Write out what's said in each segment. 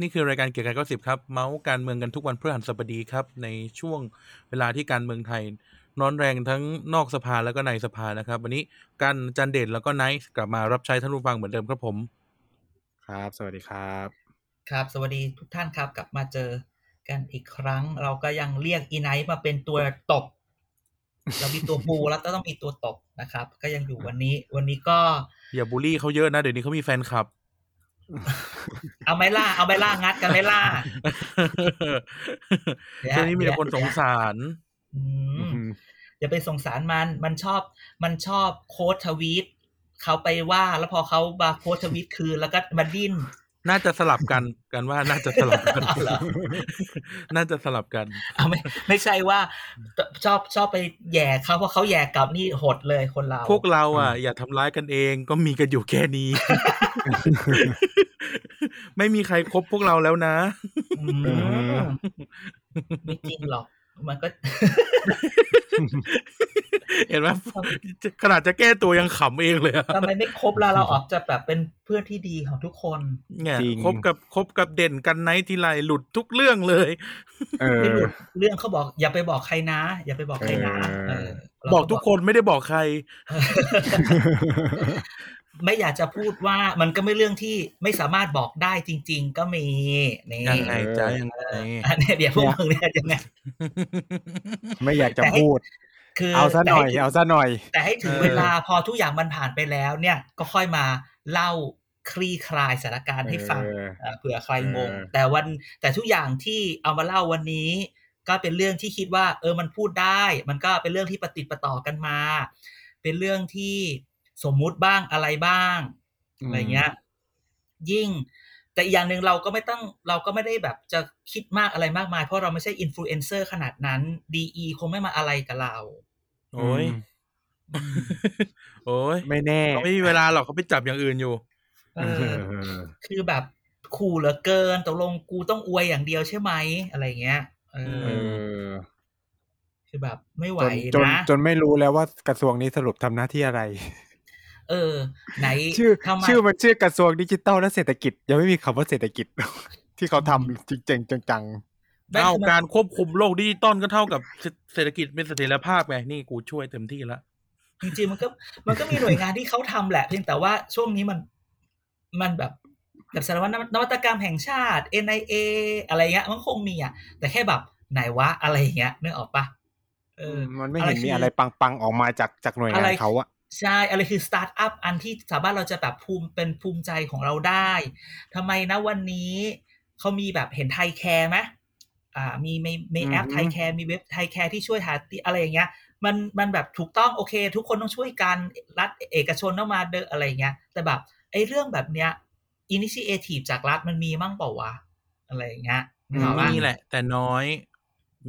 นี่คือรายการเกียร์กายก็สิบครับ เมาส์การเมืองกันทุกวันพฤหัสบดีครับ ในช่วงเวลาที่การเมืองไทยร้อนแรงทั้งนอกสภาแล้วก็ในสภานะครับ วันนี้กันจันเด่นแล้วก็ไนท์กลับมารับใช้ท่านผู้ฟังเหมือนเดิมครับผม ครับ สวัสดีครับ ครับ สวัสดีทุกท่านครับกลับมาเจอกันอีกครั้ง เราก็ยังเรียกอีไนท์มาเป็นตัวตบเรามีตัวปูแล้วก็ต้องมีตัวตบนะครับ ก็ยังอยู่วันนี้ วันนี้ก็อย่าบูลลี่เขาเยอะนะเดี๋ยวนี้เขามีแฟนคลับ เอาไม้ล่า เอาไม้ล่างัดกันไม้ล่าเดี๋ยวช่วงนี้มีแต่คนสงสารอืมอืมอย่าไปสงสารมัน มันชอบ มันชอบโค้ดทวีตเขาไปว่า แล้วพอเขามาโค้ดทวีตคืนแล้วก็มาดิ้น น่าจะสลับกันกันว่าน่าจะสลับกันเอาเหรอน่าจะสลับกันเอาไม่ไม่ใช่ว่า ชอบชอบไปแย่เขาเพราะเขาแย่กลับนี่โหดเลยคนเรา พวกเราอะ อย่าทำร้ายกันเองก็มีกันอยู่แค่นี้ ไม่มีใครครบพวกเราแล้วนะอืมไม่จริงหรอก มันก็ เห็นไหมขนาดจะแก้ตัวยังขำเองเลยอะทำไมไม่ครบเราเราออกจะแบบเป็นเพื่อนที่ดีของทุกคนเนี่ยจริงคบกับคบกับเด่นกันไนท์ทีไรหลุดทุกเรื่องเลยเอไม่อหลุดเรื่องเขาบอกอย่าไปบอกใครนะ อย่าไปบอกใครนะเออเออเราบอกทุกคนไม่ได้บอกใคร ไม่อยากจะพูดว่ามันก็ไม่เรื่องที่ไม่สามารถบอกได้จริง ๆ ก็มีนี่ยังไงจ้ายังไงอันเนี้ยเดี๋ยวพวกมึงเนี่ยยังไงไม่อยากจะแต่ให้พูดคือเอาซะหน่อยแต่ให้เอาซะหน่อย แต่ให้ถึงเออเวลาพอทุกอย่างมันผ่านไปแล้ว เนี่ยก็ค่อยมาเล่าคลี่คลายสถานการณ์ให้ฟังเออเอ่อเผื่อใครงงเออแต่วันแต่ทุกอย่างที่เอามาเล่าวันนี้ ก็เป็นเรื่องที่คิดว่า เออมันพูดได้ มันก็เป็นเรื่องที่ปฏิดประต่อกันมา เป็นเรื่องที่ สมมุติบ้างอะไรบ้างอะไรเงี้ย ยิ่ง แต่อีกอย่างหนึ่งเราก็ไม่ต้องเราก็ไม่ได้แบบจะคิดมากอะไรมากมาย เพราะเราไม่ใช่อินฟลูเอนเซอร์ขนาดนั้นดีคงไม่มาอะไรกับเรา โอ้ยโอ้ยไม่แน่เขาไม่มีเวลาหรอกเขาไปจับอย่างอื่นอยู่เอเอออคือแบบขู่เหลือเกินตกลงกูต้องอวยอย่างเดียวใช่ไหมอะไรเงี้ยเอเอออคือแบบไม่ไหวจนจนนะจนไม่รู้แล้วว่ากระทรวงนี้สรุปทำหน้าที่อะไร เออ ไหนชื่อทำไมชื่อมันชื่อกระทรวงดิจิทัลและเศรษฐกิจ ยังไม่มีคำว่าเศรษฐกิจ ที่เขาทำจริงๆจังไม่เอาคือมันการควบคุมโลกดิจิตอลก็เท่ากับเศรษฐกิจเป็นเสถียรภาพไงนี่กูช่วยเต็มที่แล้วจริงๆมันก็มันก็มีหน่วยงานที่เขาทำแหละเพียงแต่ว่าช่วงนี้มันมันแบบแบบสารวัตรนวัตกรรมแห่งชาติ NIA อะไรเงี้ยมันคงมีอะ แต่แค่แบบไหนวะอะไรอย่างเงี้ยนึกออกปะเออๆมันไม่อะไรเห็นคือมีอะไรปังๆออกมาจากจากหน่วยอะงาไรนเขาอะ ใช่ อะไรคือสตาร์ทอัพอันที่สามารถเราจะแบบภูมิเป็นภูมิใจของเราได้ทำไมนะวันนี้เขามีแบบเห็นไทยแคร์ไหมอ่ามีมีมีแอปไทยแคร์มีเว็บไทยแคร์ที่ช่วยหาติอะไรอย่างเงี้ยมันมันแบบถูกต้องโอเค ทุกคนต้องช่วยกันรัฐเอกชนต้องมาเดออะไรอย่างเงี้ย แต่แบบไอ้เรื่องแบบเนี้ยอินิชิเอทีฟจากรัฐมันมีมั่งเปล่าวะอะไรอย่างเงี้ยนึกออกปะมีแหละ แต่น้อย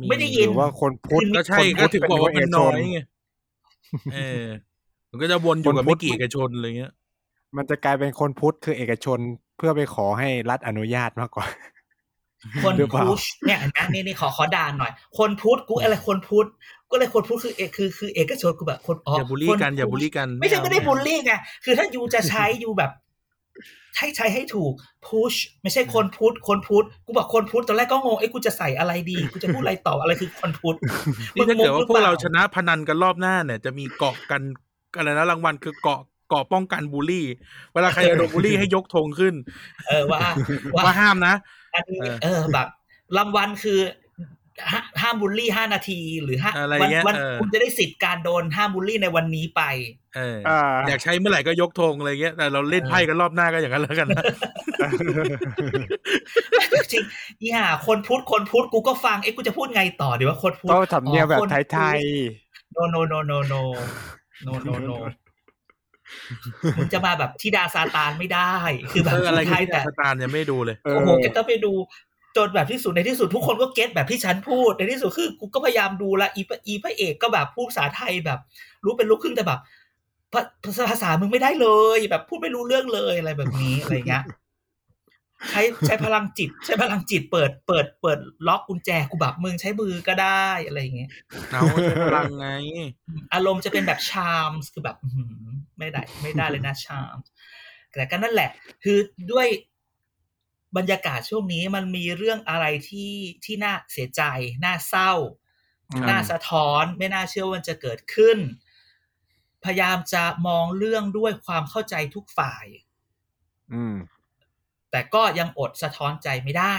ไม่ได้หยินรือว่าคนพุทธก็ใช่คนพุก็ทธถึงบอกว่าเป็มันเกชน้อยไงเออ มันก็จะวนอยู่กับคนพุทไม่ธกี่เอกชนอะไรเงี้ย มันจะกลายเป็นคนพุทธคือเอกชนเพื่อไปขอให้รัฐอนุญาตมากกว่า คนหรือเปล่าพุชเนี่ยนะนี่นี่ขอขอด่านหน่อย คนพุทธกูอะไรคนพุทธก็เลยคนพุทธคือเอกคือคือเอกชนกูแบบคนอ๋ออย่าบูลลี่คนกันอย่าพุทธบูลลี่กัน ไม่ใช่เอาไม่ได้บูลลี่ไงคือถ้ายูจะใช้ยูแบบใช้ใช้ให้ถูกพุชไม่ใช่คนพุทธคนพุทธกูบอกคนพุทธตอนแรกก็งงเอ้กูจะใส่อะไรดี กูจะพูดอะไรต่ออะไรคือคนพุทธนี่ถ้าเกิดมึงว่างหรือพวกเปล่าเราชนะพนันกันรอบหน้าเนี่ย จะมีเกาะกัน อะไรนะรางวัลคือเกาะเกาะป้องกันบูลลี่ เวลาใครโดนบูลลี่ให้ยกธงขึ้น เออว่าว่าว่าห้ามนะอันนี้เออเออแบบรางวัลคือห้าห้ามบูลลี่ห้านาทีหรือห้าอะไรวันเงี้ยวันเออคุณจะได้สิทธิ์การโดนห้ามบูลลี่ในวันนี้ไป เอออ่าอยากใช้เมื่อไหร่ก็ยกธงอะไรเงี้ยแต่เราเล่นไพ่กันรอบหน้าก็อย่างนั้นแล้วกันนะจริงอีห่าคนพุทธคนพุทธกูก็ฟังเอ้กูจะพูดไงต่อดีว่าคนพุทธต้องสำเนียงแบบอ๋อคนไทยโนโนโนโนโน โนโนโนมึงจะมาแบบทิดาซาตานไม่ได้ คือแบบเอออะไรไทที่ยแต่สตาร์เนี่ยไม่ดูเลยๆเออโอ้โหแกต้องไปดูจนแบบที่สุดในที่สุดทุกคนก็เก็ตแบบที่ฉันพูดในที่สุดคือกูก็พยายามดูละอีพอีพระเอกก็แบบพูดภาษาไทยแบบ รู้เป็นลูกครึ่งแต่แบบภาภาษาภาษามึงไม่ได้เลย แบบพูดไม่รู้เรื่องเลยอะไรแบบนี้อะไรเงี้ย ใช้ใช้พลังจิต ใช้พลังจิตเปิดเปิดเปิดล็อกกุญแจกูแบบมึงใช้มือก็ได้อะไรอย่างเงี้ยเอาใช้พลังไง อารมณ์จะเป็นแบบชามคือแบบอื้อหือไม่ได้ ไม่ได้เลยนะชามแต่ก็นั่นแหละ คือด้วยบรรยากาศช่วงนี้มันมีเรื่องอะไรที่ที่น่าเสียใจ น่าเศร้าอืมน่าสะท้อน ไม่น่าเชื่อว่ามันจะเกิดขึ้น พยายามจะมองเรื่องด้วยความเข้าใจทุกฝ่าย อืม แต่ก็ยังอดสะท้อนใจไม่ได้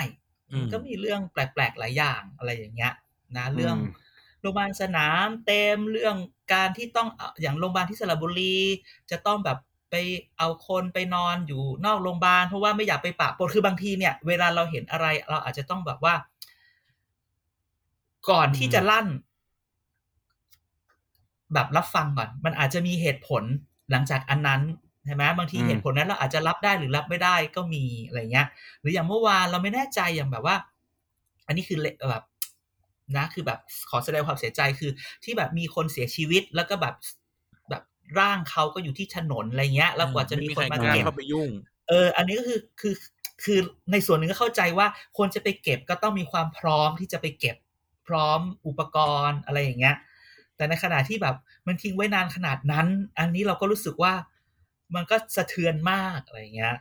อืมก็มีเรื่องแปลกๆหลายอย่างอะไรอย่างเงี้ยนะเรื่องอืมโรงพยาบาลสนามเต็มเรื่องการที่ต้องเอาอย่างโรงพยาบาลที่สระบุรี จะต้องแบบไปเอาคนไปนอนอยู่นอกโรงพยาบาลเพราะว่าไม่อยากไปปะปนคือบางทีเนี่ย เวลาเราเห็นอะไร เราอาจจะต้องแบบว่า ก่อนที่จะลั่น แบบรับฟังก่อน มันอาจจะมีเหตุผลหลังจากอันนั้น ใช่ไหมบางทีอืมเหตุผลนั้นเราอาจจะรับได้หรือรับไม่ได้ก็มีอะไรเงี้ย หรืออย่างเมื่อวานเราไม่แน่ใจอย่างแบบว่า อันนี้คือเลแบบนะคือแบบขอแสดงความเสียใจคือที่แบบมีคนเสียชีวิตแล้วก็แบบแบบร่างเขาก็อยู่ที่ถนนอะไรเงี้ย แล้วกว่าจะมีคนไใรมากล้เก็บเข้าไปยุ่งเออ อันนี้ก็คือคือคือในส่วนหนึ่งก็เข้าใจว่าคนจะไปเก็บก็ต้องมีความพร้อมที่จะไปเก็บพร้อมอุปกรณ์อะไรอย่างเงี้ย แต่ในขณะที่แบบมันทิ้งไว้นานขนาดนั้น อันนี้เราก็รู้สึกว่า มันก็สะเทือนมากอะไรอย่างเงี้ย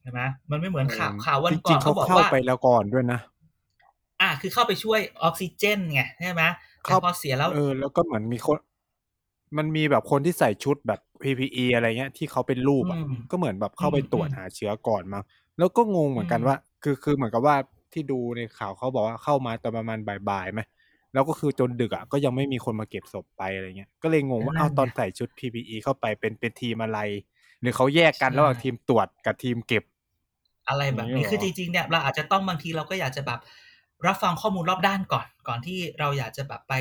ใช่ไหมมันไม่เหมือนข่าวข่าววันจก่ริองนๆเขาเขาบอกเข้าว่าไปแล้วก่อนด้วยนะอะคือเข้าไปช่วยออกซิเจนไงใช่ไหมแต่เข้าพอเสียแล้วเออแล้วก็เหมือนมีคน มันมีแบบคนที่ใส่ชุดแบบ PPE อะไรเงี้ย ที่เขาเป็นรูปอะอืมก็เหมือนแบบเข้าไปอืมตรวจอืมหาเชื้อก่อนมา แล้วก็งงเหมือนกันอืมว่า คือคือเหมือนกับว่าที่ดูในข่าวเขาบอกว่าเข้ามาตอนประมาณบ่ายๆไหมแล้วก็คือจนดึกอะก็ยังไม่มีคนมาเก็บศพไปอะไรเงี้ย ก็เลยงงว่าอ้าวตอนใส่ชุด PPE เข้าไปเป็นเป็นทีมอะไร หรือเขาแยกกันระหว่างทีมตรวจกับทีมเก็บ อะไรแบบอย่างนี้นี้เหรอคือจริงๆเนี่ยเราอาจจะต้องบางทีเราก็อยากจะแบบรับฟังข้อมูลรอบด้านก่อน ก่อนที่เราอยากจะแบบไป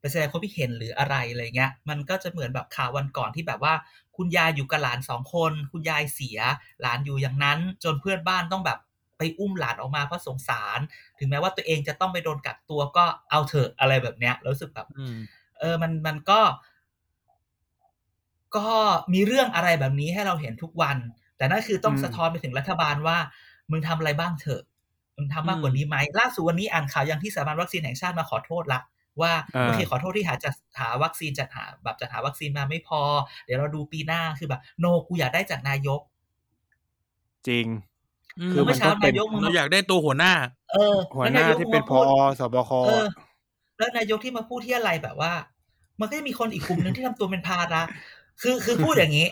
ไปแสดงความคิดเห็นหรืออะไรอะไรเงี้ย มันก็จะเหมือนแบบข่าววันก่อนที่แบบว่า คุณยายอยู่กับหลานสองคน คุณยายเสีย หลานอยู่อย่างนั้น จนเพื่อนบ้านต้องแบบไปอุ้มหลานออกมาเพราะสงสาร ถึงแม้ว่าตัวเองจะต้องไปโดนกักตัวก็เอาเถอะอะไรแบบเนี้ยเรารู้สึกแบบอืมเออมันมันก็ ก็มีเรื่องอะไรแบบนี้ให้เราเห็นทุกวัน แต่นั่นคือต้องอืมสะท้อนไปถึงรัฐบาลว่า มึงทำอะไรบ้างเถอะ มึงทำมากกว่านี้ไหมล่าสุดวันนี้อ่านข่าวยังที่สถาบันวัคซีนแห่งชาติมาขอโทษละว่าอ่าโอเคขอโทษที่หาจะหาวัคซีนจัดหาแบบจัดหาวัคซีนมาไม่พอ เดี๋ยวเราดูปีหน้าคือแบบโนกูอยากได้จากนายก จริงอืมคือเมื่อเช้ามันก็เป็นนายกมึงเรามาอยากได้ตัวหัวหน้า เออหัวแล้วหน้ายกที่มึงเป็นมาพพูอดสบคเออแล้วนายกที่มาพูดที่อะไรแบบว่า มันก็จะมีคนอีกกลุ่มหนึ่งที่ทำตัวเป็นภาระ คือคือพูดอย่างนี้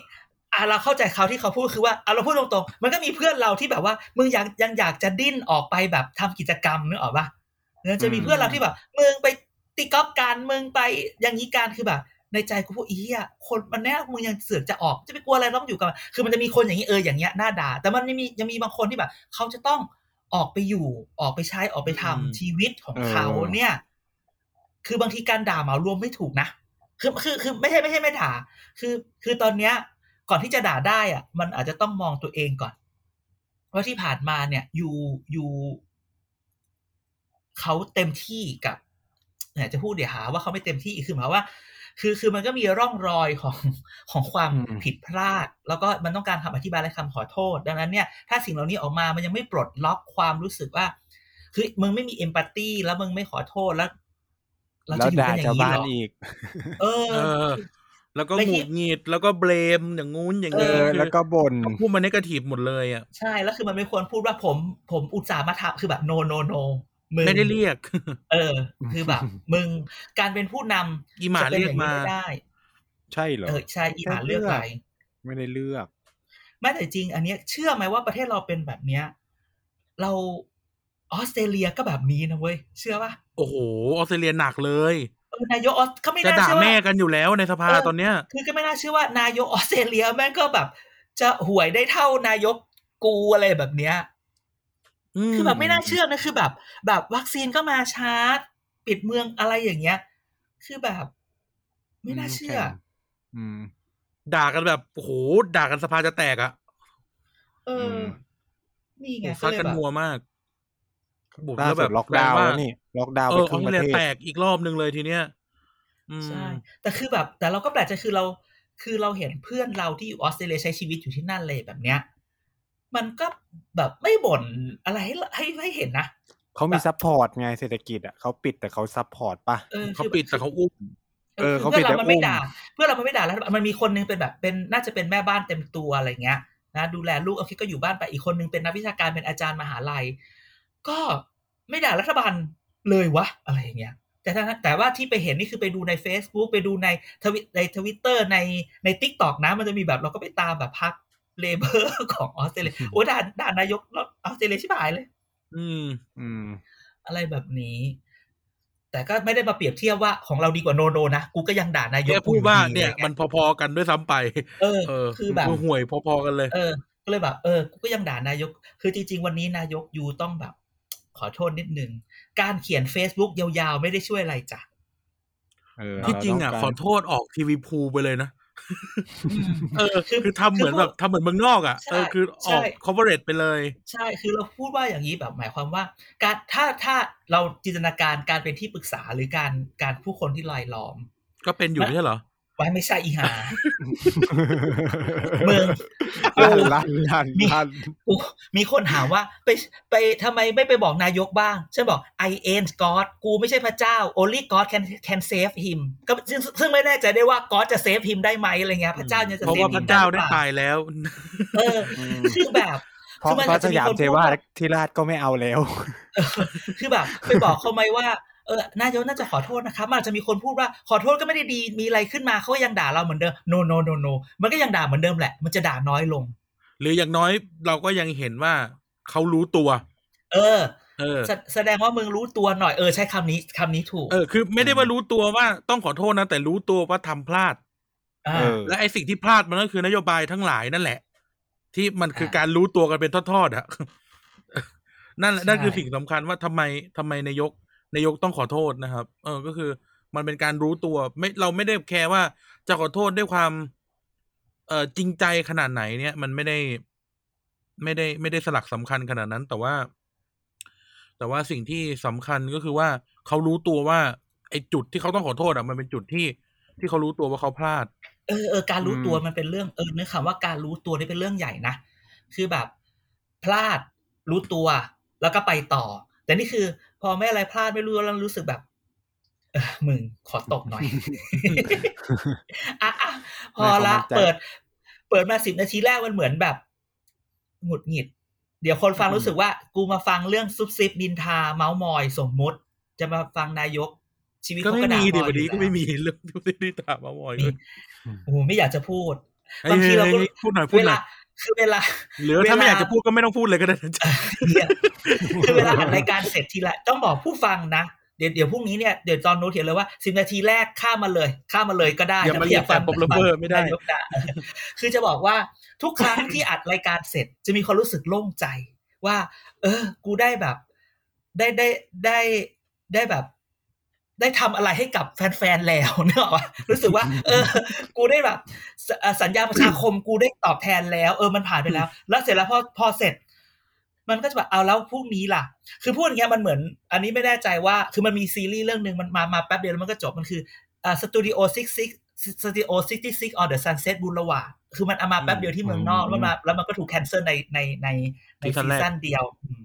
อะเราเข้าใจเขาที่เขาพูดคือว่าอะเราพูดตรงๆมันก็มีเพื่อนเราที่แบบว่ามึงยังยังอยากจะดิ้นออกไปแบบทำกิจกรรมนึกออกปะแล้วจะมีเพื่อนเราที่แบบมึงไปตีกอล์ฟกันมึงไปอย่างนี้การคือแบบในใจกูพูดอีอะคนมันแน่มึงยังเสือกจะออกจะไปกลัวอะไรต้องอยู่กับมันคือมันจะมีคนอย่างนี้เอออย่างเงี้ยหน้าด่า แต่มันไม่มียังมีบางคนที่แบบ เขาจะต้องออกไปอยู่ออกไปใช้ออกไปทำอืมชีวิตของเออเขาเนี่ย คือบางทีการด่าเหมารวมไม่ถูกนะ คือคือคือไม่ใช่ไม่ใช่ไม่ด่า คือคือตอนเนี้ย ก่อนที่จะด่าได้อะ มันอาจจะต้องมองตัวเองก่อน ว่าที่ผ่านมาเนี่ยอยู่อยู่เขาเต็มที่กับเนี่ยจะพูดเดี๋ยวหาว่าเขาไม่เต็มที่คือหมายว่า คือคือมันก็มีร่องรอยของของความอืมผิดพลาด แล้วก็มันต้องการคำอธิบายและคำขอโทษ ดังนั้นเนี่ยถ้าสิ่งเหล่านี้ออกมามันยังไม่ปลดล็อกความรู้สึกว่าคือมึงไม่มีเอมพัตตีแล้วมึงไม่ขอโทษแล้วเรา แล้วจะอยู่ด่ากันอย่าชางนี้บ้าเหนรออีกเออเออ แล้วก็และหที่งุดหงิดแล้วก็เบลมอย่างงู้นอย่างเอนี้อแล้วก็บ่นพูดมาเนกาทีฟหมดเลยอะใช่แล้วคือมันไม่ควรพูดว่าผม ผมอุตส่าห์มาทำคือแบบ no no no มึงไม่ได้เรียก เออ คือแบบ มึงการเป็นผู้นำอีหมาจะป็นเรียกองนี้มาไม่ได้ ใช่เหรอเออใช่อีหมาเลือกไปไม่ได้เลือกไม่แต่จริง อันเนี้ย เชื่อไหมว่าประเทศเราเป็นแบบเนี้ย เรา ออสเตรเลียก็แบบนี้นะเว้ย เชื่อป่ะโอ้โห ออสเตรเลียหนักเลยเออนายกออสเขาไม่จะน่าด่าเชื่อว่าแม่กันอยู่แล้วในสภาเออตอนเนี้ย คือก็ไม่น่าเชื่อว่านายกออสเตรเลียแม่งก็แบบ จะหวยได้เท่านายกกูอะไรแบบเนี้ยอืมคือแบบไม่น่าเชื่อนะคือแบบ แบบวัคซีนก็มาช้าปิดเมืองอะไรอย่างเงี้ย คือแบบ ไม่น่าเชื่อ อืม ด่ากันแบบโอ้โหด่ากันสภาจะแตกอะเอออมนี่ไงโอ้ก็ซัดเลยกันแบบมัวมาก บุกล่าแล้วสุแบดบล็อกดาวน์แปลแล้วนี่ล็อกดาวน์เอไปอคออรึ่สงเตปรระเลียเทศแตกอีกรอบหนึ่งเลยทีเนี้ยอืมใช่แต่คือแบบ แต่เราก็แปลกใจคือเรา คือเราเห็นเพื่อนเราที่อยู่ออสเตรเลียใช้ชีวิตอยู่ที่นั่นเลยแบบเนี้ย มันก็แบบไม่บ่นอะไรให้ให้ให้เห็นนะเขามีซัพพอร์ตไงเศรษฐกิจอะเขาปิดแต่เขาซัพพอร์ตป่ะเออเขาคือปิดแต่เขาอุ้มเออเขาเพื่อนปิดเรามันไม่แต่อุ้มด่าเพื่อนเรามันไม่ด่าแล้วมันมีคนนึงเป็นแบบเป็นน่าจะเป็นแม่บ้านเต็มตัวอะไรเงี้ยนะดูแลลูกโอเคก็อยู่บ้านไปอีกคนนึงเป็นนักวิชาการเป็นอาจารย์มหาลัย ก็ไม่ด่ารัฐบาลเลยวะอะไรอย่างเงี้ยแต่ถ้าแต่ว่าที่ไปเห็นนี่คือไปดูใน Facebook ไปดูในทวิในทวิตเตอร์ในใน TikTok นะ มันจะมีแบบเราก็ไปตามแบบพรรค Labor ของออสเตรเลียโอ้ด่าด่านายกออสเตรเลียชิบหายเลย อืมอืมอะไรแบบนี้ แต่ก็ไม่ได้มาเปรียบเทียบว่าของเราดีกว่าโนโนนะ กูก็ยังด่านายกแค่พูดว่ากูอเนี่ยอะไรงี้มันพอๆกันด้วยซ้ำไปเออเออ คือแบบห่วยพอๆกันเลย เออ ก็เลยแบบ เออ กูก็ยังด่านายก คือจริง ๆ วันนี้นายกยูต้องแบบ ขอโทษนิดนึง การเขียน Facebook ยาวๆ ไม่ได้ช่วยอะไรจ้ะเออที่จริงอะเาขต้อการโทษออกทีวีพูไปเลยนะ เออคือคือทำเหมือนแบบทำเหมือนเมืองนอกอะใช่เออคืออใช่อก coverage ไปเลย ใช่คือเราพูดว่าอย่างนี้แบบหมายความว่า การถ้าถ้าเราจินตนาการการเป็นที่ปรึกษาหรือการการผู้คนที่ลอยล้อม ก็เป็นอยู่ไม่ใช่เหรอ ไว้ไม่ใช่อีหาเมืองลั่นลั่นลั่นมีลั่นกูมีคนถามว่า ไปไปทำไมไม่ไปบอกนายกบ้าง ฉันบอก I ain't God กูไม่ใช่พระเจ้า only God can can save him ก็ซึ่งซึ่งไม่แน่ใจได้ว่า God จะ save him ได้ไหมอะไรเงี้ยพระเจ้าเนี่ยจะเพราะ save ว่า him พระเจ้าได้หรือปล่ตายแล้ว เออคือแบบเพราะคือมันเพอาราะจสจะมียามคนเทพูดวาว่าธิราชก็ไม่เอาแล้ว คือแบบไปบอกเขาไหมว่า เออนายกน่าจะขอโทษนะครับมันอาจจะมีคนพูดว่าขอโทษก็ไม่ได้ดีมีอะไรขึ้นมาเขาก็ยังด่าเราเหมือนเดิม no no no no มันก็ยังด่าเหมือนเดิมแหละ มันจะด่าน้อยลง หรืออย่างน้อยเราก็ยังเห็นว่าเขารู้ตัว เออ เออ แสแสดงว่ามึงรู้ตัวหน่อยเออใช้คำนี้คำนี้ถูกเออคือ ไม่ได้ว่ารู้ตัวว่าต้องขอโทษนะ แต่รู้ตัวว่าทำพลาดอ่าเออและไอสิ่งที่พลาดมันก็คือนโยบายทั้งหลายนั่นแหละ ที่มันคืออ่าการรู้ตัวกันเป็นทอดๆอะนั่นแหละใช่นั่นคือสิ่งสำคัญว่าทำไมทำไมนายก นายกต้องขอโทษนะครับ เออก็คือมันเป็นการรู้ตัว ไม่เราไม่ได้แคร์ว่าจะขอโทษด้วยความ เอ่อจริงใจขนาดไหนเนี่ย มันไม่ได้ ไม่ได้ไม่ได้สลักสำคัญขนาดนั้น แต่ว่า แต่ว่าสิ่งที่สำคัญก็คือว่าเขารู้ตัวว่า ไอ้จุดที่เขาต้องขอโทษอะมันเป็นจุดที่ที่เขารู้ตัวว่าเขาพลาด เออเออการรู้อืมตัวมันเป็นเรื่องเออเนื้อคำว่าการรู้ตัวนี่เป็นเรื่องใหญ่นะคือแบบพลาดรู้ตัวแล้วก็ไปต่อ แต่นี่คือ พอไม่อะไรพลาดไม่รู้แล้วรู้สึกแบบ เออมึงขอตกหน่อยอะอะพอละไม่เข้าใจเปิด เปิดมาสิบนาทีแรกมันเหมือนแบบหงุดหงิด เดี๋ยวคนฟังรู้สึกว่า กูมาฟังเรื่องซุบซิบดินทา เมาส์มอยสมมุติ จะมาฟังนายกชีวิตก็เขาไม่ก็ด่ามีพดิอวันอยู่นี้ก็แล้วไม่มีเรื่องที่ที่ถามมาบ่อยมีเลยโอ้โหไม่อยากจะพูดเอ้ยบางทีเราก็เอ้ยพูดหน่อยพูดเวหน่ลาอย คือเวลา หรือถ้าไม่เวลาอยากจะพูดก็ไม่ต้องพูดเลยก็ได้นะจ๊ะเนี่ยคือเวลาอัดรายการเสร็จทีละต้องบอกผู้ฟังนะเดี๋ยวเดี๋ยวพรุ่งนี้เนี่ยเดี๋ยวตอนโน้ตเขียนเลยว่าสิบนาทีแรกข้ามมาเลยข้ามมาเลยก็ได้อย่ามานะเรียกแฟนป๊อปเลเวอร์ไม่ได้นายกด่าคือจะบอกว่าทุกครั้งที่อัดรายการเสร็จจะมีความรู้สึกโล่งใจว่า เออ กูได้แบบ ได้ได้ได้ได้แบบ ได้ทำอะไรให้กับแฟนๆแล้วเนกอะวะรู้สึกว่า เออ กูได้แบบสเอ่อสัญญาประชาคมกูได้ตอบแทนแล้ว เออมันผ่านไปแล้ว แล้วเสร็จแล้วพอพอเสร็จ มันก็จะแบบเอาแล้วพรุ่งนี้ล่ะ คือพูดอย่างเงี้ยมันเหมือน อันนี้ไม่แน่ใจว่า คือมันมีซีรีส์เรื่องหนึ่งมันมามาแป๊บเดียวแล้วมันก็จบมันคืออ่า Studio Sixty Studio Sixty on the Sunset Boulevard คือมันเอามาแป๊บเดียวที่เมืองนอกแล้วมาแล้วมันก็ถูก cancel ในในในใน season แรก season เดียวอืม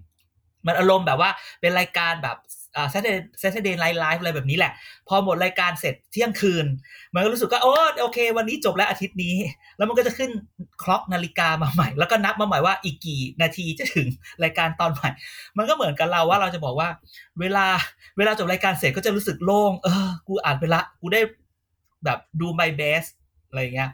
มันอารมณ์แบบว่าเป็นรายการแบบ อ่า Saturday Saturday Night Live อะไรแบบนี้แหละ พอหมดรายการเสร็จเที่ยงคืน มันก็รู้สึกว่าโอ้โอเค วันนี้จบแล้วอาทิตย์นี้ แล้วมันก็จะขึ้น clock นาฬิกามาใหม่ แล้วก็นับมาใหม่ว่าอีกกี่นาทีจะถึงรายการตอนใหม่ มันก็เหมือนกับเราว่าเราจะบอกว่า เวลาเวลาจบรายการเสร็จก็จะรู้สึกโล่งเออกูอ่านไปละกูได้แบบดู my best อะไรเงี้ย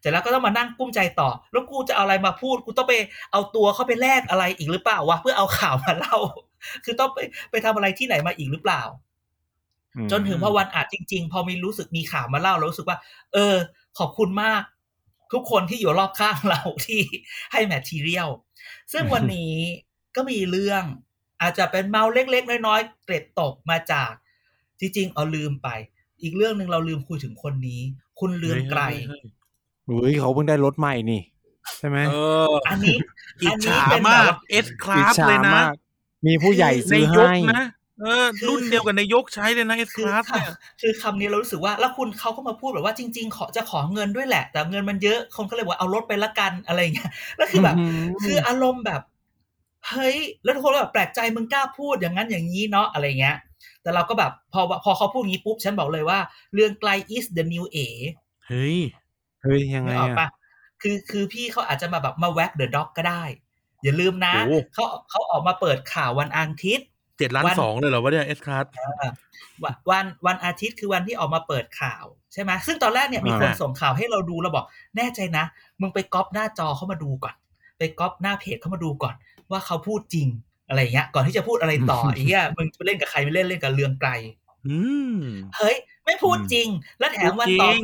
เสร็จแล้วก็ต้องมานั่งกุ้มใจต่อ แล้วกูจะเอาอะไรมาพูด กูต้องไปเอาตัวเข้าไปแลกอะไรอีกหรือเปล่าวะเพื่อเอาข่าวมาเล่า คือต้องไปไปทำอะไรที่ไหนมาอีกหรือเปล่าอืมจนถึงพอวันอัดจริง ๆ พอมีรู้สึกมีข่าวมาเล่าเรารู้สึกว่า เออ ขอบคุณมาก ทุกคนที่อยู่รอบข้างเราที่ให้แมททีเรียลซึ่งวันนี้ก็มีเรื่องอาจจะเป็นเมาเล็ก ๆ น้อยๆเกร็ดตกมาจากจริงๆเอาลืมไป อีกเรื่องหนึ่งเราลืมคุยถึงคนนี้ คุณเลือนไกลเฮ้ยเฮ้ยเขาเพิ่งได้รถใหม่นี่ ใช่ไหมเอออันนี้อิจฉาอันนี้เป็นมาแบบกว่าเอสคลาสเลยนะ มากมีผู้ใหญ่ในซื้อยกให้นะเออคือรุ่นเดียวกับนายกใช้เลยนะเอสคือคลาสค่ะเนี่ยคือคำนี้เรารู้สึกว่าแล้วคุณเขาก็มาพูดแบบว่าจริง ๆ ขอจะขอเงินด้วยแหละ แต่เงินมันเยอะคนก็เลยบอกเอารถไปละกันอะไรอย่างเงี้ยแล้วคือแบบอื้อหือคืออารมณ์แบบเฮ้ยแล้วทุกคนก็แบบแปลกใจมึงกล้าพูดอย่างนั้นอย่างนี้เนาะอะไรเงี้ย แต่เราก็แบบพอพอเขาพูดงี้ปุ๊บฉันบอกเลยว่าเรื่องไกล is the new A เฮ้ยเฮ้ยยังไงนึกออกอะปะคือคือพี่เขาอาจจะมาแบบมาแว็กเดอะด็อกก็ได้ อย่าลืมนะโอ้เขาเขาออกมาเปิดข่าววันอาทิตย์เจ็ดล้านวันสองเลยเหรอวะเนี่ยเอสคลาสวันวันวันอาทิตย์คือวันที่ออกมาเปิดข่าวใช่ไหมซึ่งตอนแรกเนี่ยมีคนอ่าส่งข่าวให้เราดูเราบอก แน่ใจนะ มึงไปก๊อปหน้าจอเข้ามาดูก่อน ไปก๊อปหน้าเพจเข้ามาดูก่อน ว่าเขาพูดจริงอะไรอย่างเงี้ย ก่อนที่จะพูดอะไรต่ออีกเงี้ยมึงไปเล่นกับใครไม่เล่นเล่นกับเรืองไกลอืมเฮ้ย ไม่พูดจริง แล้วแถมวันต่อจริง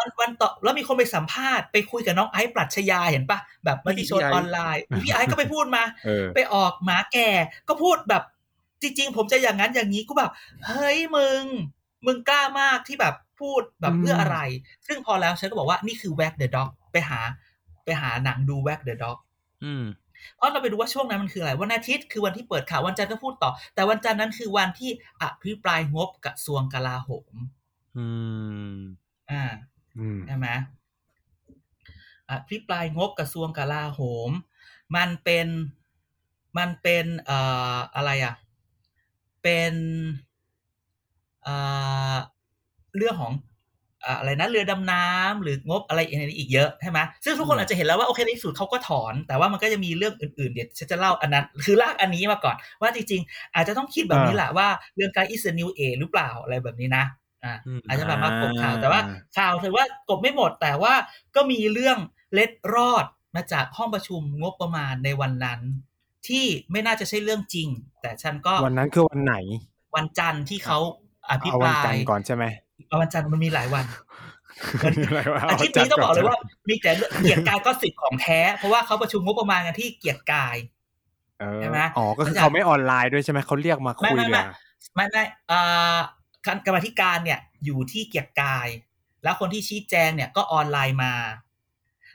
วันวันต่อแล้วมีคนไปสัมภาษณ์ไปคุยกับน้องไอซ์ปรัชญาเห็นปะแบบมติชนพี่ไอซ์ออนไลน์พี่ไอซ์ก็ไปพูดมาเออไปออกหมาแก่ก็พูดแบบจริงๆ ผมจะอย่างนั้นอย่างนี้ก็แบบเฮ้ยมึง มึงกล้ามากที่แบบพูดแบบเพื่ออะไร ซึ่งพอแล้วฉันก็บอกว่านี่คือ Wag the Dog ไปหา ไปหาหนังดู Wag the Dog อืมเพราะเราไปดูว่าช่วงนั้นมันคืออะไร วันอาทิตย์คือวันที่เปิดข่าววันจันทร์ก็พูดต่อ แต่วันจันทร์นั้นคือวันที่อภิปรายงบกระทรวงกลาโหม อืม อ่าอืม ใช่ไหมอภิปรายงบกระทรวงกลาโหม มันเป็นมันเป็นเอ่ออะไรอะ เป็นเอ่อเรื่องของอะไรนะเรือดำน้ำหรืองบอะไรอีกเยอะใช่ไหมซึ่งทุกคนอาจจะเห็นแล้วว่าโอเคในสุดเขาก็ถอน แต่ว่ามันก็จะมีเรื่องอื่นๆเดี๋ยวฉันจะเล่าอันนั้น คือลากอันนี้มาก่อน ว่าจริงๆ อาจจะต้องคิดแบบนี้แหละว่าเรื่องการอิสนิวเอหรือเปล่าอะไรแบบนี้นะ อ่าอืมอาจจะแบบมากบข่าวแต่ว่าข่าวถือว่ากบไม่หมดแต่ว่าก็มีเรื่องเล็ดรอดมาจากห้องประชุมงบประมาณในวันนั้น ที่ไม่น่าจะใช่เรื่องจริง แต่ฉันก็วันนั้นคือวันไหน วันจันทร์ที่เขาอภิเอาปวันรายจันทร์ก่อนใช่ไหมเอาวันจันทร์มันมีหลายวันอะไรวะอาทิตย์นี้ต้องบอกเลยว่า มีแต่เรื่องเกียรติกายก็สิบของแท้ เพราะว่าเขาประชุมงบประมาณกันที่เกียรติกายเออใช่ไหมอ๋อก็คือมันจะเขาไม่ออนไลน์ด้วยใช่ไหมเขาเรียกมาคุยไม่เลไม่ยไม่ไม่ไม่เอ่อ การกรรมาธิการเนี่ยอยู่ที่เกียรติกาย แล้วคนที่ชี้แจงเนี่ยก็ออนไลน์มา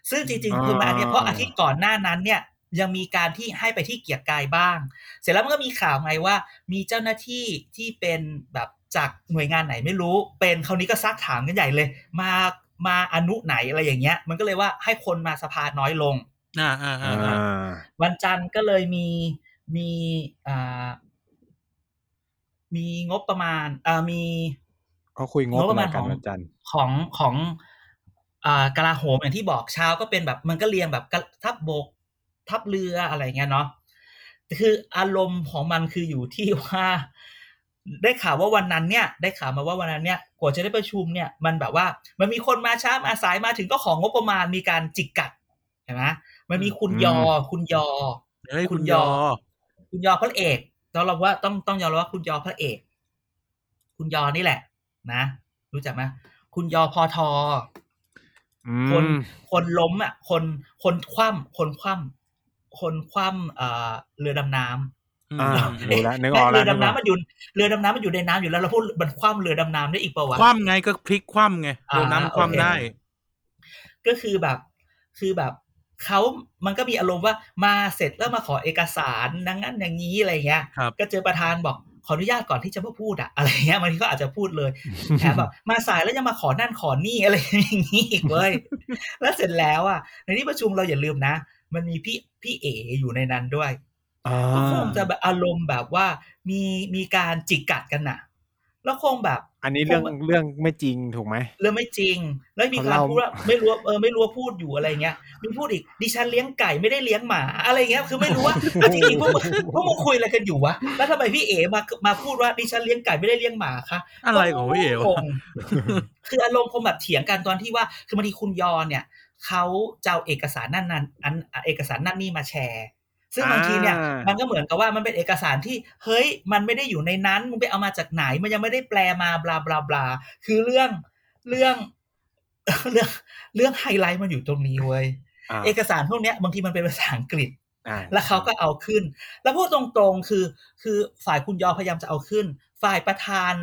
ซึ่งจริงๆคือมาอันเนี้ยเพราะอาทิตย์ก่อนหน้านั้นเนี่ยยังมีการที่ให้ไปที่เกียรติกายบ้าง เสร็จแล้วมันก็มีข่าวไงว่า มีเจ้าหน้าที่ที่เป็นแบบจากหน่วยงานไหนไม่รู้ เป็นคราวนี้ก็ซักถามกันใหญ่เลย มามาอนุไหนอะไรอย่างเงี้ย มันก็เลยว่าให้คนมาสภาน้อยลงอ่าอ่าอ่าอ่อ่าาวันจันทร์ก็เลยมีมีอ่า มีงบประมาณอ่ามีเขาคุยงบงบประอะไรมาณกัขนองวันจันทร์ของของอ่ากลาโหมอย่างที่บอกเช้าก็เป็นแบบมันก็เรียงแบบกะทัพบก ทัพเรืออะไรเงี้ยเนาะคืออารมณ์ของมันคืออยู่ที่ว่า ได้ข่าวว่าวันนั้นเนี่ย ได้ข่าวมาว่าวันนั้นเนี่ยกว่าจะได้ประชุมเนี่ย มันแบบว่า มันมีคนมาช้ามาสายมาถึงก็ของงบประมาณมีการจิกกัดเห็นไหมมันมีคุณยอคุณยอเฮ้ยคุคุณณยยออคุณยอพระเอก ต้องเราว่าต้องต้องยอมรับว่าคุณยอพระเอก คุณยอนี่แหละ นะ รู้จักไหมคุณยอพอทออืคนมคนล้มอะ คนคนคว่ำคนคว่ำคนคว่ำเอ่อเรือดำน้ำอืมอ่าอืมรู้แล้วนึกออกเรืแล้วอดำน้ำมันอยู่เรือดำน้ำมันอยู่ในน้ำอยู่แล้วเราพูดมันคว่ำเรือดำน้ำได้อีกเปล่าวะคว่ำไงก็พลิกคว่ำไงอ่าโดนน้ำคว่ำโอเคได้ ก็คือแบบ คือแบบ เขามันก็มีอารมณ์ว่ามาเสร็จแล้วมาขอเอกสารนั่งนั้นอย่างนี้อะไรเงี้ยครับก็เจอประธานบอกขออนุญาตก่อนที่จะมาพูดอะอะไรเงี้ยบางทีก็อาจจะพูดเลยแถมแบบมาสายแล้วยังมาขอนั่นขอนี่อะไรอย่างนี้อีกเว้ยแล้วเสร็จแล้วอะในที่ประชุมเราอย่าลืมนะ มันมีพี่พี่เออยู่ในนั้นด้วยอ่าก็คงจะแบบอารมณ์แบบว่ามีมีการจิกกัดกันน่ะ แล้วคงแบบ อันนี้เรื่องเรื่องไม่จริงถูกไหมเรื่องไม่จริง แล้วมีการเราพูดว่าไม่รู้ว่าเออไม่รู้ว่าพูดอยู่อะไรเงี้ยมีพูดอีกดิฉันเลี้ยงไก่ไม่ได้เลี้ยงหมาอะไรเงี้ยคือไม่รู้ว่าอะจริงๆพวกมึงพวกมึงคุยอะไรกันอยู่วะแล้วทำไมพี่เอมามาพูดว่าดิฉันเลี้ยงไก่ไม่ได้เลี้ยงหมาคะอะไรของพี่เอ๋วะงงคืออารมณ์คงแบบเถียงกันตอนที่ว่าคือบางทีคุณยอเนี่ยเขาจะเอาเอกสารนั่นนั่นอันเอกสารนั่นนี่มาแชร์ ซึ่งบางทีเนี่ยอ่ามัมันก็เหมือนกับว่ามันเป็นเอกสารที่เฮ้ยมันไม่ได้อยู่ในนั้นมึงไปเอามาจากไหน มันยังไม่ได้แปลมา blah blah blah คือเรื่องเรื่องเรื่องเรื่องไฮไลท์มันอยู่ตรงนี้เว้ยอ่าเอกสารพวกเนี้ยบางทีมันเป็นภาษาอังกฤษอ่าแล้วเขาก็เอาขึ้น แล้วพูดตรงๆคือ คือฝ่ายคุณยอพยายามจะเอาขึ้น ฝ่ายประธาน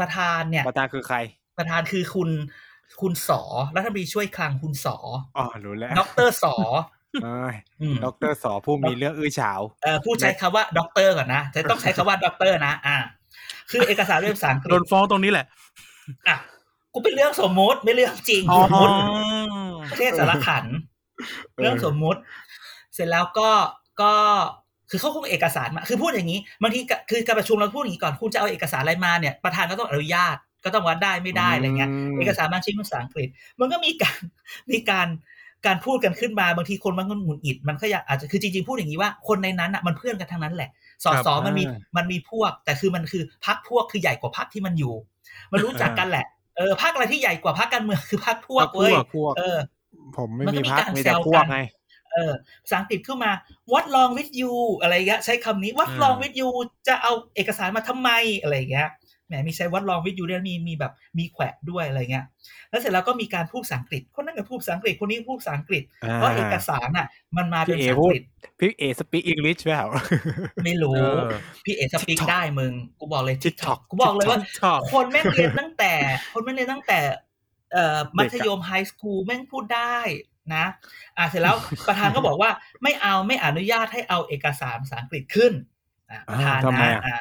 ประธานเนี่ย ประธานคือใคร ประธานคือคุณคุณสอรัฐมนตรีช่วยคลังคุณสออ๋อรู้แล้วด็อกเตอร์สอเอ้ยอืม ด็อกเตอร์สอผู้มีเรื่องอื้อฉาวเอ่อผู้ใช้คำว่าด็อกเตอร์ก่อนนะจะต้องใช้คำว่าด็อกเตอร์นะอ่า คือเอกสารเรื่องภาษาอังกฤษโดนฟ้องตรงนี้แหละอะกูเป็นเรื่องสมมติไม่เรื่องจริงอ๋อสมมติประเทศสารขัณฑ์เออเรื่องสมมุติ เสร็จแล้วก็ก็คือเขาคงเอกสารมา คือพูดอย่างนี้บางทีก็คือการประชุมเราพูดอย่างนี้ก่อนคุณจะเอาเอกสารอะไรมาเนี่ยประธานก็ต้องอนุญาตก็ต้องวัดได้ไม่ได้อะไรเงี้ยมเอกสารบางชิ้นภาษาอังกฤษ มันก็มีการมีการ การพูดกันขึ้นมาบางทีคนมันก็หงุดหงิดมันก็อยากอาจจะคือจริงๆพูดอย่างนี้ว่าคนในนั้นอะมันเพื่อนกันทั้งนั้นแหละสอครับสอมันมีอ่ามันมีพวก แต่คือมันคือพักพวกคือใหญ่กว่าพักที่มันอยู่ มันรู้จักกันแหละเออพักอะไรที่ใหญ่กว่าพักการเมืองคือพักพวกพวเว้ยกพวกเออ ผมไม่มันก็มีมีพักการมีแต่แซวพวกกันไงเออภาษาอังกฤษขึ้นมา what wrong with you อะไรเงี้ยใช้คำนี้ what อ่า wrong with you จะเอาเอกสารมาทำไมอะไรเงี้ย แหมมีใช้ what wrong with you ด้วยมีมีแบบมีแขวะด้วยอะไรเงี้ย แล้วเสร็จแล้วก็มีการพูดภาษาอังกฤษ คนนั้นก็พูดภาษาอังกฤษคนนี้พูดภาษาอังกฤษอ่าเพราะเอกสารอะ มันมาเป็นพี่ภาเอษาอัพูงดกฤษพี่เอ speak อังกฤษเปล่าไม่รู้เออพี่เอสปิก TikTok ได้มึงกูบอกเลย TikTok TikTok กูบอกเลยว่าชอบคนแม่งเรียนตั้งแต่ คนแม่งเรียนตั้งแต่เอ่อมัธยม high school แม่งพูดได้นะอ่าเสร็จแล้วประธานก็บอกว่าไม่เอาไม่อนุญาตให้เอาเอกสารภาษาอังกฤษขึ้นอ่าประธานอ่าทำไมนะอะอ่าอ่า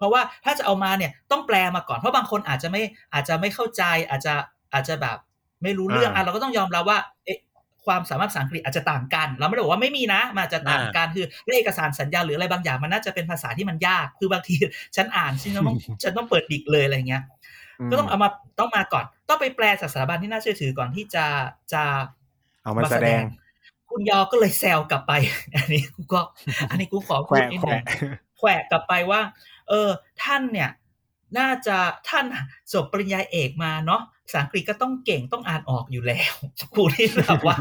เพราะว่าถ้าจะเอามาเนี่ยต้องแปลมาก่อนเพราะบางคนอาจจะไม่อาจจะไม่เข้าใจอาจจะอาจจะแบบไม่รู้เรื่องอะเราก็ต้องยอมรับว่าเอ๊ะความสามารถภาษาอังกฤษอาจจะต่างกัน เราไม่ได้บอกว่าไม่มีนะมันอาจจะต่างกันคือเรื่องเอกสารสัญญาหรืออะไรบางอย่างมันน่าจะเป็นภาษาที่มันยาก คือบางทีฉันอ่านฉันต้องฉันต้องเปิดดิกเลยอะไรเงี้ยก็ต้องเอามาต้องมาก่อน ต้องไปแปลจากสถาบันที่น่าเชื่อถือก่อนที่จะจะเอามาแสดง คุณยอก็เลยแซวกลับไป อันนี้กูก็ อันนี้กูขอแขพูดวะนิดแขนึวะงแขวะกลับไปว่า เออ ท่านเนี่ย น่าจะท่านจบปริญญาเอกมาเนาะภาษาอังกฤษก็ต้องเก่งต้องอ่านออกอยู่แล้วกูนี่แบบว่า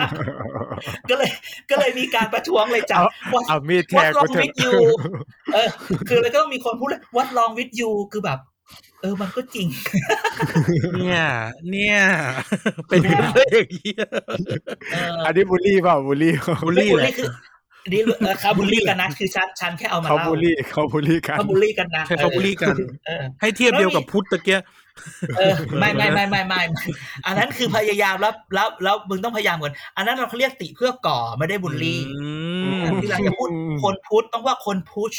ก็เลย ก็เลยมีการประท้วงเลยจ้ะเอาว่าเอามีดแท What งกู wrong เถอะ with you เออ คือแล้วก็ต้องมีคนพูดเลย what wrong with you คือแบบ เออมันก็จริง เนี่ย เนี่ย เป็นไปได้อย่างเงี้ยเอออันนี้บูลลี่เปล่าบูลลี่เปล่าบูลลี่บูลแหละลี่คือ นี่เออเขาบูลลี่กันนะคือฉันฉันแค่เอามาเขาเล่าบูลลี่เขาบูลลี่กันเขาบูลลี่กันนะใช่เขาบูลลี่กันเออให้เทียบเดียวกับพุทธตะเกียเออไม่ไม่ไม่ไม่ไม่ไม่อันนั้นคือพยายามแล้วแล้วแล้วมึงต้องพยายามก่อนอันนั้นเราเขาเรียกติเพื่อก่อไม่ได้บูลลี่อือืมมที่เราจะพูดคนพุทธต้องว่าคนพุช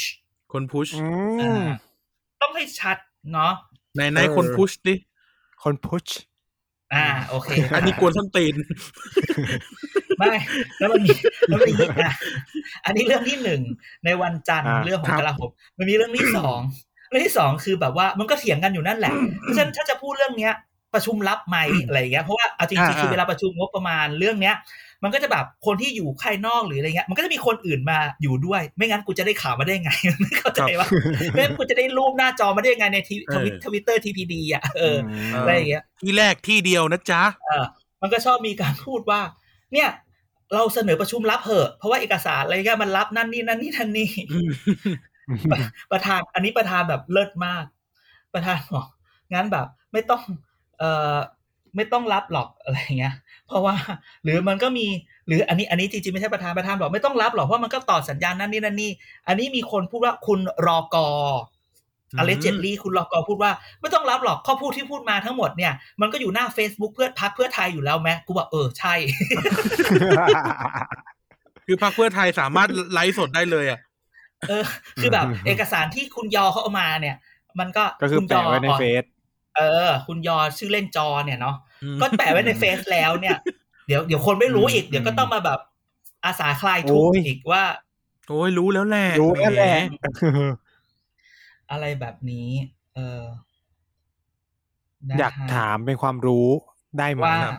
คนพุชอือ่ามต้องให้ชัดเนาะในในเออคนพุชดิคนพุช อ่าโอเค อันนี้กวนส้นตีนไม่แล้วมันมีแล้วมันมีอะอันนี้เรื่องที่หนึ่งในวันจันทร์อ่าเรื่องของครับกลาโหมมันมีเรื่องที่สองเรื่องที่สองคือแบบว่ามันก็เถียงกันอยู่นั่นแหละเพราะฉะนั้นถ้าจะพูดเรื่องเนี้ยประชุมลับไหมอะไรอย่างเงี้ยเพราะว่าเอาจริงอ่าๆคือเวลาประชุมงบประมาณเรื่องเนี้ย มันก็จะแบบคนที่อยู่ภายนอกหรืออะไรเงี้ยมันก็จะมีคนอื่นมาอยู่ด้วย ไม่งั้นกูจะได้ข่าวมาได้ไงไม่เข้าใจว่าไม่งั้นกูจะได้รูปหน้าจอมาได้ยังไงในทีทวิตทวิตเตอร์ TPD อะเออมอะไรอย่างเงี้ยที่แรกที่เดียวนะจ๊ะเออมันก็ชอบมีการพูดว่า เนี่ยเราเสนอประชุมลับเหอะ เพราะว่าเอกสารอะไรเงี้ยมันรับนั่นนี่นั่นนี่นั่นนี่ประธาน อันนี้ประธานแบบเลิศมาก ประธานบอกงั้นแบบ ไม่ต้อง เอ่อไม่ต้องรับหรอกอะไรเงี้ย เพราะว่า หรือมันก็มีหรืออันนี้อันนี้จริงๆไม่ใช่ประธานประธานบอกไม่ต้องรับหรอกเพราะมันก็ต่อสัญญาณนั่นนี่นั่นนี่อันนี้มีคนพูดว่าคุณรอกออืมอเลเจนลี่คุณรอกอพูดว่าไม่ต้องรับหรอกข้อพูดที่พูดมาทั้งหมดเนี่ยมันก็อยู่หน้า Facebook เพื่อพักเพื่อไทยอยู่แล้วแม้กูบอกเออใช่ คือพรรคเพื่อไทยสามารถไลฟ์สดได้เลยอะเออ คือแบบ เอกสารที่คุณยอเขาเอามาเนี่ย มันก็ก็คือณยแปะไว้ในเฟซ เออ คุณยอชื่อเล่นจอเนี่ยเนาะอืมก็แปะไว้ในเฟซแล้วเนี่ย เดี๋ยวเดี๋ยวคนไม่รู้อีกอืมเดี๋ยวก็ต้องมาแบบอาสาคลายทุกข์โอ้ยอีกว่า โอ้ยรู้แล้วแหละรู้แล้วแหละอะไรแบบนี้ เออนะอยากฮะถามเป็นความรู้ได้ไหมว่าครับ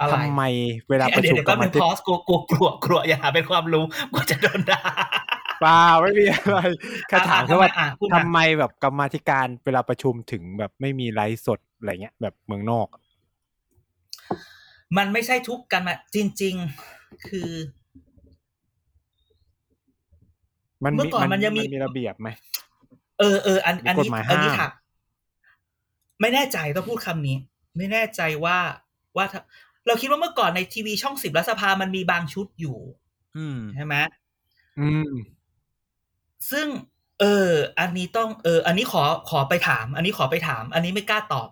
อะไรทำไมเวลาประเดี๋ยชุวมเดี๋ยวกรก็รมัมนธิพกาอรสกลัวกลัวกลัวกลัวอย่าหาเป็นความรู้กลัวจะโดนด่าเปล่าไม่มีอะไรแค่ถามแค่ว่าอะพูดทำมาไมแบบกรรมาธิการเวลาประชุมถึงแบบไม่มีไลฟ์สดอะไรเงี้ย แบบเมืองนอก มันไม่ใช่ทุกกันมาจริง ๆ คือ มันเมื่อก่อนมันยังมีมีระเบียบไหมเออเอออันมีอันกฎนี้หมายอันนี้ห้ามถามไม่แน่ใจต้องพูดคำนี้ ไม่แน่ใจว่าว่าถ้าเราคิดว่าเมื่อก่อนในทีวีช่องสิบรัฐสภามันมีบางชุดอยู่อืมใช่ไหมอืม ซึ่ง เออ อันนี้ต้องเออ อันนี้ขอขอไปถาม อันนี้ขอไปถาม อันนี้ไม่กล้าตอบ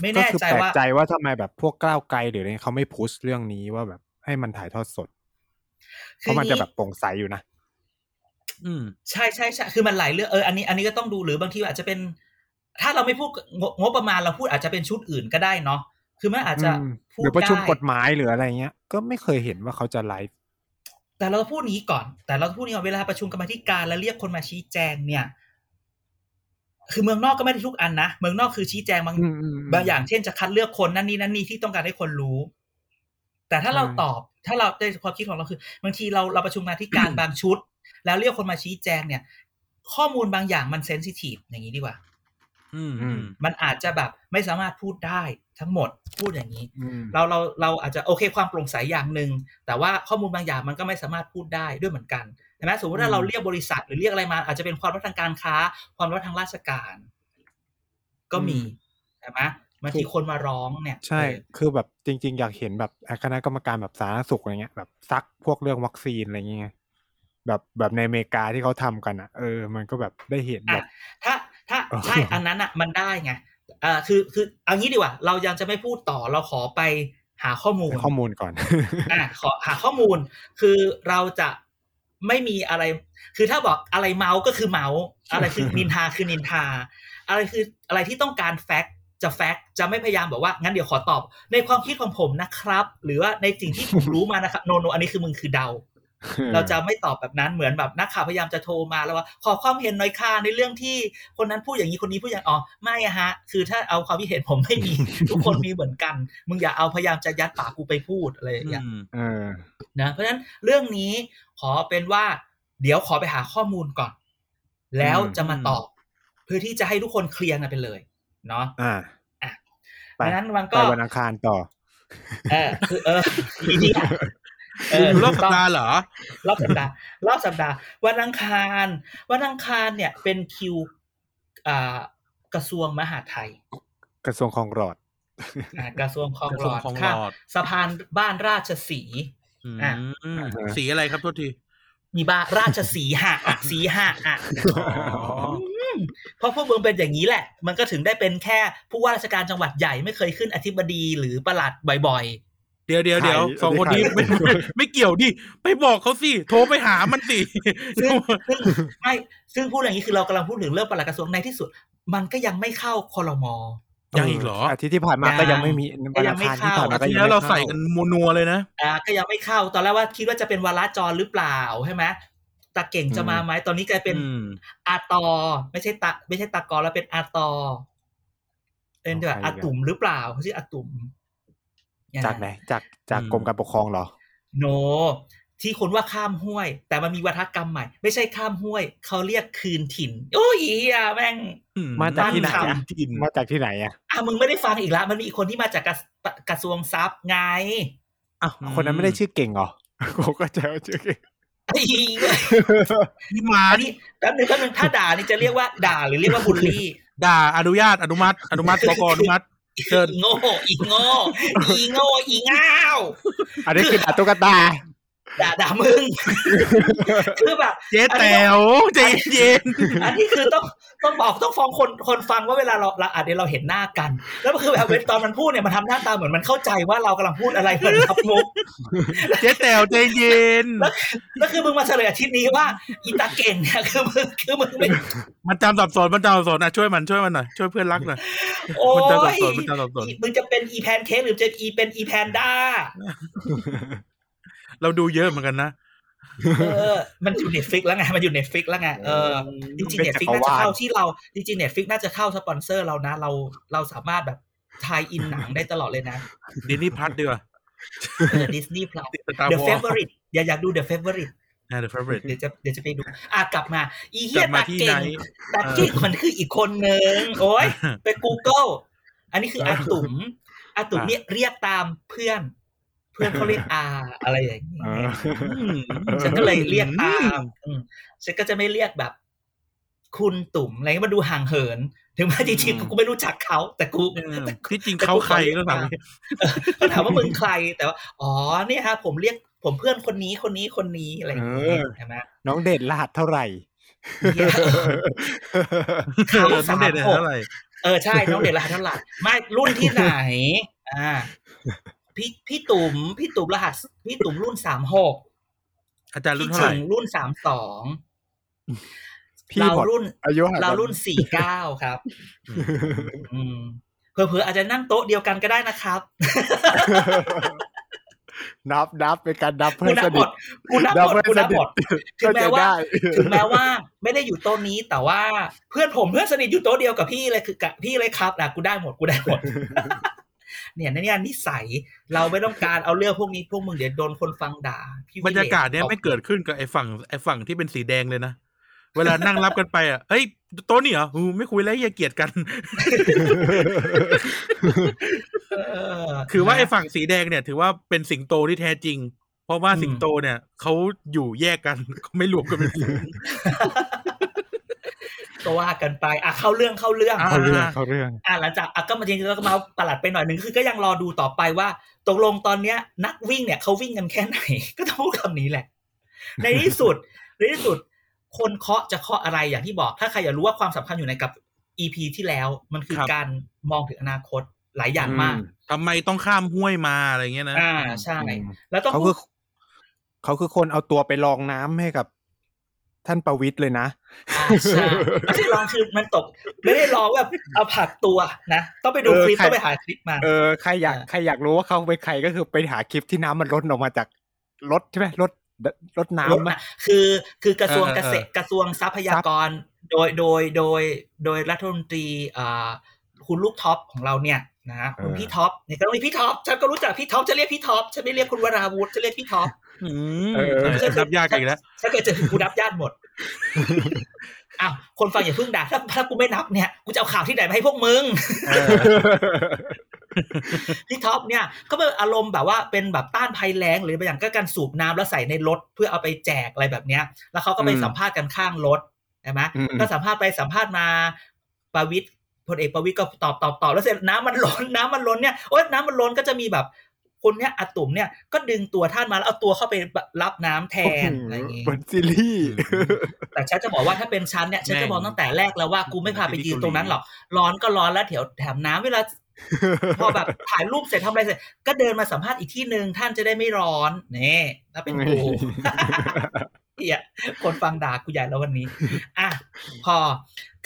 ไม่ก็แน่คือใจแปลกว่าใจว่าทำไมแบบพวกก้าวไกลหรืออะไรเขาไม่พุชเรื่องนี้ว่าแบบให้มันถ่ายทอดสดเพราะมันจะแบบโปร่งใสอยู่นะอืมใช่ใช่ใช่คือมันหลายเรื่องเอออันนี้อันนี้ก็ต้องดูหรือบางทีอาจจะเป็น ถ้าเราไม่พูดงบงบประมาณเราพูดอาจจะเป็นชุดอื่นก็ได้เนาะคือมันอาจจะอืมพูดหรือประชุมได้กฎหมายหรืออะไรเงี้ย ก็ไม่เคยเห็นว่าเขาจะไลฟ์ แต่เราพูดนี้ก่อน แต่เราพูดนี้ก่อนเวลาประชุมกรรมาธิการแล้วเรียกคนมาชี้แจงเนี่ย คือเมืองนอกก็ไม่ได้ทุกอันนะ เมืองนอกคือชี้แจงบางอืมอืมบางอย่างเช่นจะคัดเลือกคนนั่นนี่นั่นนี่ที่ต้องการให้คนรู้ แต่ถ้าเราใช่ตอบ ถ้าเราในความคิดของเราคือ บางทีเราเราประชุมมาที่การบางชุด แล้วเรียกคนมาชี้แจงเนี่ย ข้อมูลบางอย่างมันเซนซิทีฟอย่างนี้ดีกว่า อืมอือืมมมันอาจจะแบบไม่สามารถพูดได้ ทั้งหมดพูดอย่างนี้อืมเราเราเราอาจจะโอเคความโปร่งใสอย่างหนึ่งแต่ว่าข้อมูลบางอย่างมันก็ไม่สามารถพูดได้ด้วยเหมือนกันใช่ไหมสมมติถ้าเราเรียกบริษัทหรือเรียกอะไรมา อาจจะเป็นความลับทางการค้า ความลับทางราชการ ก็มีใช่ไหมบางทีคนมาร้องเนี่ย ใช่เออคือแบบจริง ๆ อยากเห็นแบบคณะกรรมการแบบสาธารณสุขอะไรเงี้ยแบบซักพวกเรื่องวัคซีนอะไรเงี้ยแบบแบบในอเมริกาที่เขาทำกันอะ เออ มันก็แบบได้เห็นแบอะบถ้าถ้าเออใช่อันนั้นอะ มันได้ไง อ่าคือคือเอางี้ดีกว่า เรายังจะไม่พูดต่อเราขอไปหาข้อมูลข้อมูลก่อนอะขอหาข้อมูล คือเราจะไม่มีอะไร คือถ้าบอกอะไรเมาส์ก็คือเมาส์อะไรคือนินทาคือนินทา อะไรคืออะไรที่ต้องการแฟกต์จะแฟกต์จะไม่พยายามบอกว่างั้นเดี๋ยวขอตอบ ในความคิดของผมนะครับ หรือว่าในสิ่งที่ผมรู้มานะครับโนโนอันนี้คือมึงคือเดา เราจะไม่ตอบแบบนั้นเหมือนแบบนักข่าวพยายามจะโทรมาแล้วว่า ขอความเห็นหน่อยค่ะในเรื่องที่คนนั้นพูดอย่างนี้คนนี้พูดอย่างอ๋อไม่อะฮะ คือถ้าเอาความคิดเห็นผมไม่มี ทุกคนมีเหมือนกัน มึงอย่าเอาพยายามจะยัดปากกูไปพูดอะไรอย่างเงี้ยอืมเออนะเพราะฉะนั้นเรื่องนี้ขอเป็นว่า เดี๋ยวขอไปหาข้อมูลก่อน แล้วจะมาตอบ เพื่อที่จะให้ทุกคนเคลียร์กันไปเลย เนาะอ่าอะไปเพราะฉะนั้นมันไปก็วันอังคารต่อ เออคือเอออีเนี่ยเออ อยู่รอบสัปดาห์เหรอ รอบสัปดาห์รอบสัปดาห์ วันอังคาร วันอังคารเนี่ยเป็นคิวอ่ากระทรวงมหาดไทย กระทรวงคลองหลอดอ่ากระทรวงคลองกระหทลรวงอดคลองหลค่ะอดสะพานบ้านราชสีห์อืมอะสีอะไรครับโทษที มีบ้านราชสีหะอะสีหะอะอ๋อเพราะพวกมึงเป็นอย่างนี้แหละ มันก็ถึงได้เป็นแค่ผู้ว่าราชการจังหวัดใหญ่ไม่เคยขึ้นอธิบดีหรือประหลัดบ่อย เดี๋ยวเดี๋ยวเดี๋ยวใครสองคนนี้ใครไม่ไม่ไม่เกี่ยวดิไปบอกเขาสิโทรไปหามันสิๆซึ่งซึ่งไม่ซึ่งพูดอย่างนี้คือเรากำลังพูดถึงเรื่องประหลัดกระทรวงในที่สุด มันก็ยังไม่เข้าคอรมอยังอีกเหรออาทิตย์ที่ผ่านมาก็ยังไม่มียัวันงอังไม่คารเข้าที่ผ่านมาก็ทียังแล้วไม่เราเข้าใส่กันโมนัวเลยนะอ่าก็ยังไม่เข้าตอนแรกว่าคิดว่าจะเป็นวาระจรหรือเปล่าใช่ไหมตาเก่งจะมาไหมตอนนี้กลายเป็นอืมอาตอ ไม่ใช่ตาไม่ใช่ตากอแล้วเป็นอาตอเป็นแบบอาตุ่มหรือเปล่าเขาชื่ออาตุ่ม จากไหนจากจากอืมกรมการปกครองเหรอ โน ที่คนว่าข้ามห้วย แต่มันมีวัฒกรรมใหม่ ไม่ใช่ข้ามห้วย เขาเรียกคืนถิ่น โอ้ยอะแม่งอืมาจากที่ไหนบ้านอะข่าวถิ่นมาจากที่ไหนอะอะมึงไม่ได้ฟังอีกแล้วมันมีอีกคนที่มาจากกระกระทรวงทรัพย์ไงอ้าวคนนั้นไม่ได้ชื่อเก่งเหรอผมก็จะชื่อเก่งไอ้พี่มาอันนี้แป๊บนึงแป๊บนึงถ้าด่านี่จะเรียกว่าด่าหรือเรียกว่าบูลลี่ ด่าอนุญาตอนุมัติ อนุมัติบกอนุมัติเชิญ อีโง่ อีโง่ อีโง่ อีง่าวอันนี้คือด่าตุ๊กตา ด่าด่ามึงคือแบบเจ๊แต๋วใจเย็นอันนี้คือต้องต้องบอกต้องฟ้องคนคนฟังว่าเวลาเราเราอาจจะเราเห็นหน้ากัน แล้วก็คือแบบเวลาตอนมันพูดเนี่ยมันทำหน้าตาเหมือนมันเข้าใจว่าเรากำลังพูดอะไรเหมือนรับมุกเจ๊แต๋วใจเย็นแล้วคือมึงมาเฉลยอาทิตย์นี้ว่าอีตาเก่งเนี่ยคือมึงคือมึงไม่มันจำสับสนมันจำสับสนอะช่วยมันช่วยมันหน่อยช่วยเพื่อนรักหน่อยโอ้มันจำสับยสนมันจำสับสนอีมึงจะเป็นอีแพนเค้กหรือจะอีเป็นอีแพนด้า เราดูเยอะเหมือนกันนะเออมันอยู่ Netflix แล้วไง มันอยู่ Netflix แล้วไง เออ จริงๆ Netflix น่าจะเข้าที่เรา จริงๆ Netflix น่าจะเข้าสปอนเซอร์เรานะ เรา เราสามารถแบบ tie-in หนังได้ตลอดเลยนะ Disney Plus ดีกว่าเออ Disney Plus Star The Wars Favorite อยากอยากดู The Favorite นะ The Favorite เดี๋ยวจะเดี๋ยวจะไปดู อะกลับมา อีเหี้กยลับมาตาที่เก่ไหนงตาเก่งมันคืออีกคนนึง โอ้ยไป Google อันนี้คืออาตุ๋มอาตุ๋มเนี่ยเรียกตามเพื่อน เพื่อนเขาเรียกอาอะไรอย่างนี้เอออืมฉันก็เลยเรียกตามอืมฉันก็จะไม่เรียกแบบ คุณตุ่มอะไรเงี้ยมาดูห่างเหิน ถึงแม้จริงๆกูไม่รู้จักเขาแต่กูเออแต่กูที่จริงเขาใครก็ถามก็ถามว่ามึงใครแต่ว่าอ๋อเนี่ยฮะ ผมเรียกผมเพื่อนคนนี้คนนี้คนนี้อะไรอย่างเงี้ยเออใช่ไหมน้องเด่นรหัสเท่าไหร่เหี้ยเขาเออน้องเด็ดสามหกเท่าไหร่เออใช่ น้องเด็กรหัสเท่าไหร่ไม่รุ่นที่ไหน อ่า พี่พี่ตุ่มพี่ตุ่มรหัส พี่ตุ่มรุ่นสามหกอาจารย์รุ่พี่นเท่าไหถึร่งรุ่นสามสองพี่เราหมดรุ่นอายุห่างกันเรารุ่นสี่เก้าครับอืมเผลอๆอาจจะนั่งโต๊ะเดียวกันก็ได้นะครับ นับนับเป็นการนับกูเพื่อนนัสบหมนิทดกูนับหมดกูนับหมดถึงแม้ว่าเข้าใจได้ถึงแม้ว่า ไม่ได้อยู่โต๊ะนี้ แต่ว่าเพื่อนผมเพื่อนสนิทอยู่โต๊ะเดียวกับพี่เลยคือกับพี่เลยครับนะกูได้หมดกูได้หมด เนี่ยนั่นเนี่ยนิสัยเราไม่ต้องการเอาเรื่องพวกนี้พวกมึงเดี๋ยวโดนคนฟังด่าพี่วิบรรยากาศเนี้ยตบไม่เกิดขึ้นกับไอ้ฝั่งไอ้ฝั่งที่เป็นสีแดงเลยนะเวลานั่งรับกันไปอะเฮ้ยโต๊ะนี่เหรออืมไม่คุยแล้วอย่าเกลียดกันเออคือว่าไอ้นะฝั่งสีแดงเนี่ย ถือว่าเป็นสิงโตที่แท้จริง เพราะว่าอืมสิงโตเนี่ยเขาอยู่แยกกันเขาไม่รวมกันเป็นฝูง ก็ว่ากันไปอะเข้าเรื่องเข้าเรื่องอะเขาเรื่องเขาเรื่องอะหลังจากอะก็มาจริงๆแล้วก็มาประหลัดไปหน่อยหนึ่งคือก็ยังรอดูต่อไปว่า ตกลงตอนเนี้ย นักวิ่งเนี่ยเขาวิ่งกันแค่ไหน ก็ต้องพูดคำนี้แหละ ในที่สุดในที่สุด คนเคาะจะเคาะอะไรอย่างที่บอก ถ้าใครอยากรู้ว่าความสำคัญอยู่ในกับ EP ที่แล้วมันคือครับการมองถึงอนาคตหลายอย่างมากอืมทำไมต้องข้ามห้วยมาอะไรเงี้ยนะอ่าใช่อืมแล้วต้องเขาพูคืดอเขาคือคนเอาตัวไปลองน้ำให้กับ ท่านประวิตรเลยนะอ่าใช่ไม่ใช่ลองคือมันตก ไม่ได้ลองแบบเอาผักตัวนะ ต้องไปดูเออคลิปใครต้องไปหาคลิปมา เออใครอยากอ่าใครอยากรู้ว่าเขาเป็นใครก็คือไปหาคลิปที่น้ำมันล้นออกมาจากรถใช่ไหมรถรถรถน้ำนะคือ คือกระทรวงเออเกเออษตรกระทรวงทรัพยากร โดยโดยโดยโดยรัฐมนตรีอ่าคุณลูกท็อปของเราเนี่ยนะคุณพี่ท็อปเนี่ยก็ต้องมีพี่ท็อปฉันก็รู้จักพี่ท็อปจะเรียกพี่ท็อปฉันไม่เรียกคุณวราวุธจะเรียกพี่ท็อปอืมเออเออ นับยากอีกแล้วฉันเคยเจอกูนับญาติหมดอ้าวคนฟังอย่าเพิ่งด่าถ้าถ้ากูไม่นับเนี่ยกูจะเอาข่าวที่ไหนมาให้พวกมึงพี่ท็อปเนี่ยก็เป็นอารมณ์แบบว่าเป็นแบบต้านภัยแล้งหรือบางอย่างก็การสูบน้ำแล้วใส่ในรถเพื่อเอาไปแจกอะไรแบบเนี้ย แล้วเขาก็ไปอืมสัมภาษณ์กันข้างรถใช่ไหมอืมก็สัมภาษณ์ไปสัมภาษณ์มาประวิตรพลเอกประวิตรก็ตอบตอบตอบแล้วเสร็จน้ำมันล้นน้ำมันล้นเนี่ยโอ๊ยน้ำมันล้นก็จะมีแบบ คนเนี้ยอาตุ่มเนี่ยก็ดึงตัวท่านมาแล้วเอาตัวเข้าไปรับน้ำแทนอะไรอย่างงี้เหมือนซีรีส์แต่ฉันจะบอกว่าถ้าเป็นฉันเนี่ยฉันจะบอกตั้งแต่แรกแล้วว่ากูไม่พาไปยืนตรงนั้นหรอกร้อนก็ร้อนแล้วแถวแถมน้ำเวลาพอแบบถ่ายรูปเสร็จทำอะไรเสร็จ ก็เดินมาสัมภาษณ์อีกที่หนึ่งท่านจะได้ไม่ร้อนนี่ถ้าเป็นกูเฮียคนฟังด่ากูใหญ่แล้ววันนี้ อะ พอ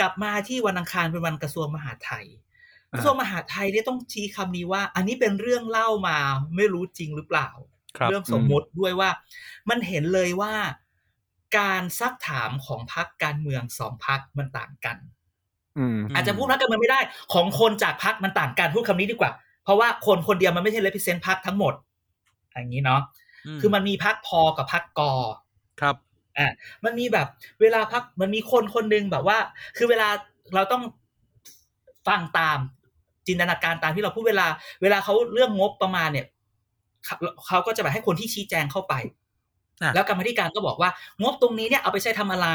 กลับมาที่วันอังคารเป็นวันกระทรวงมหาดไทย กอ่าระทรวงมหาดไทยเนี่ยต้องชี้คำนี้ว่า อันนี้เป็นเรื่องเล่ามาไม่รู้จริงหรือเปล่าครับเรื่องสมมุติด้วยว่า มันเห็นเลยว่าการซักถามของพรรคการเมืองสองพรรคมันต่างกันอืมอาจจะพูดพรรคการเมืองไม่ได้ ของคนจากพรรคมันต่างกันพูดคำนี้ดีกว่า เพราะว่าคนคนเดียวมันไม่ใช่ represent พรรคทั้งหมด อย่างนี้เนาะคือมันมีพรรคพอกับพรรคกอครับอะมันมีแบบ เวลาพักมันมีคนคนหนึ่งแบบว่า คือเวลาเราต้องฟังตาม จินตนาการตามที่เราพูดเวลา เวลาเขาเรื่องงบประมาณเนี่ยเขาเขาก็จะแบบให้คนที่ชี้แจงเข้าไปอะแล้วกรรมาธิการก็บอกว่า งบตรงนี้เนี่ยเอาไปใช้ทำอะไร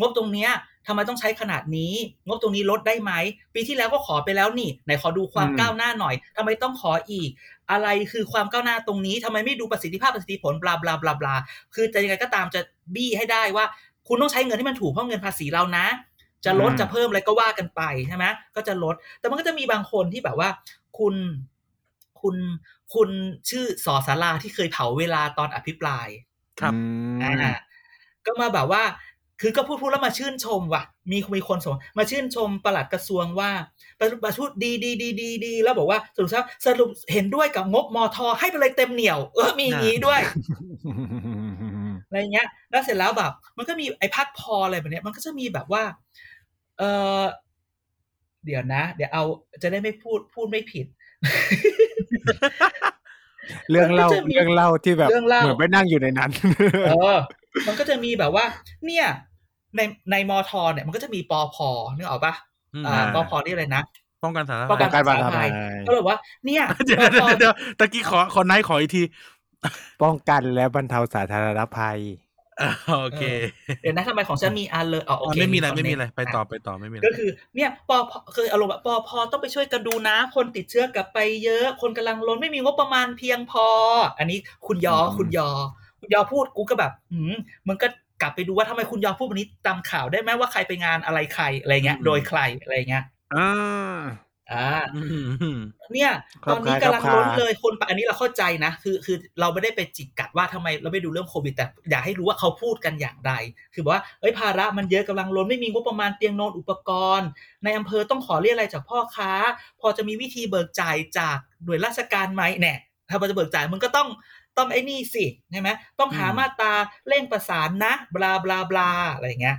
งบตรงเนี้ยทำไมต้องใช้ขนาดนี้ งบตรงนี้ลดได้ไหม ปีที่แล้วก็ขอไปแล้วนี่ ไหนขอดูความอืมก้าวหน้าหน่อยทำไมต้องขออีก อะไรคือความก้าวหน้าตรงนี้ทำไมไม่ดูประสิทธิภาพประสิทธิผลบลาบลาบลาบลาคือจะยังไงก็ตามจะบี้ให้ได้ว่า คุณต้องใช้เงินที่มันถูกเพราะเงินภาษีเรานะ จะลดอืมจะเพิ่มอะไรก็ว่ากันไปใช่ไหมก็จะลด แต่มันก็จะมีบางคนที่แบบว่า คุณคุณคุณชื่อสอสาราที่เคยเผาเวลาตอนอภิปราย ครับอืมอ่าก็มาแบบว่า คือก็พูดพูดแล้วมาชื่นชมว่ะ มีมีคนส่งมาชื่นชมประหลัดกระทรวงว่าประประชุดดีดีดีดีดีแล้วบอกว่าสรุปแล้วสรุปเห็นด้วยกับงบมทให้ไปเลยเต็มเหนียว เออมีอย่างนี้ด้วยอะไรเงี้ย แล้วเสร็จแล้วแบบ มันก็มีไอ้พักพออะไรแบบเนี้ย มันก็จะมีแบบว่า เออเดี๋ยวนะ เดี๋ยวเอาจะได้ไม่พูดพูดไม่ผิด เรื่องเล่ามันก็จะมีเรื่องเล่าที่แบบเรื่องเล่าเหมือนไปนั่งอยู่ในนั้น เออ มันก็จะมีแบบว่า เนี่ย ในในมอทอเนี่ย มันก็จะมีปอพอนึกออกปะอืมอ่าปอพอนี่อะไรนะป้องกันสารป้องภักัยนป้องกันภาษาไทยภาษาไทยก็เลยว่าเนี่ยเดี๋ยวปอเดี๋พยวอเดี๋ยวตะกี้ขอขอไนท์ขออีกที ป้องกันและบรรเทาสาธารณภัยอ่า โอเคเดี๋ยวนะทำไมของฉันมีอันเลยอ๋อโออ๋อเคไม่มีอะไรคไม่มีอะไรเน็ตไปต่อไปต่อไม่มีอะไรก็คือเนี่ยปอพอคืออารมณ์แบบปอพอต้องไปช่วยกันดูนะ คนติดเชื้อกลับไปเยอะ คนกำลังล้นไม่มีงบประมาณเพียงพอ อันนี้คุณยออืมคุณยอ คุณยอพูดกูก็แบบอืมมึงก็กลับไปดูว่าทำไมคุณยอพูดวันนี้ตามข่าวได้ไหมว่าใครไปงานอะไรใครอะไรเงี้ย โดยใครอะไรเงี้ยอ่า อ่าอืมเนี่ยครัตบอนนี้คล้ายกำลังครับล้นคาเลยคนอันนี้เราเข้าใจนะ คือคือเราไม่ได้ไปจิกกัดว่าทำไมเราไม่ดูเรื่องโควิด แต่อยากให้รู้ว่าเขาพูดกันอย่างไร คือบอกว่าเอ้ยภาระมันเยอะกำลังล้นไม่มีงบประมาณเตียงนอนอุปกรณ์ ในอำเภอต้องขอเรียกอะไรจากพ่อค้า พอจะมีวิธีเบิกจ่ายจากหน่วยราชการไหมเนี่ยถ้ามันจะเบิกจ่ายมันก็ต้องต้องไอ้นี่สิใช่ไหมต้องหาอืมมาตราเร่งประสานนะ บลาบลาบลาอะไรอย่างเงี้ย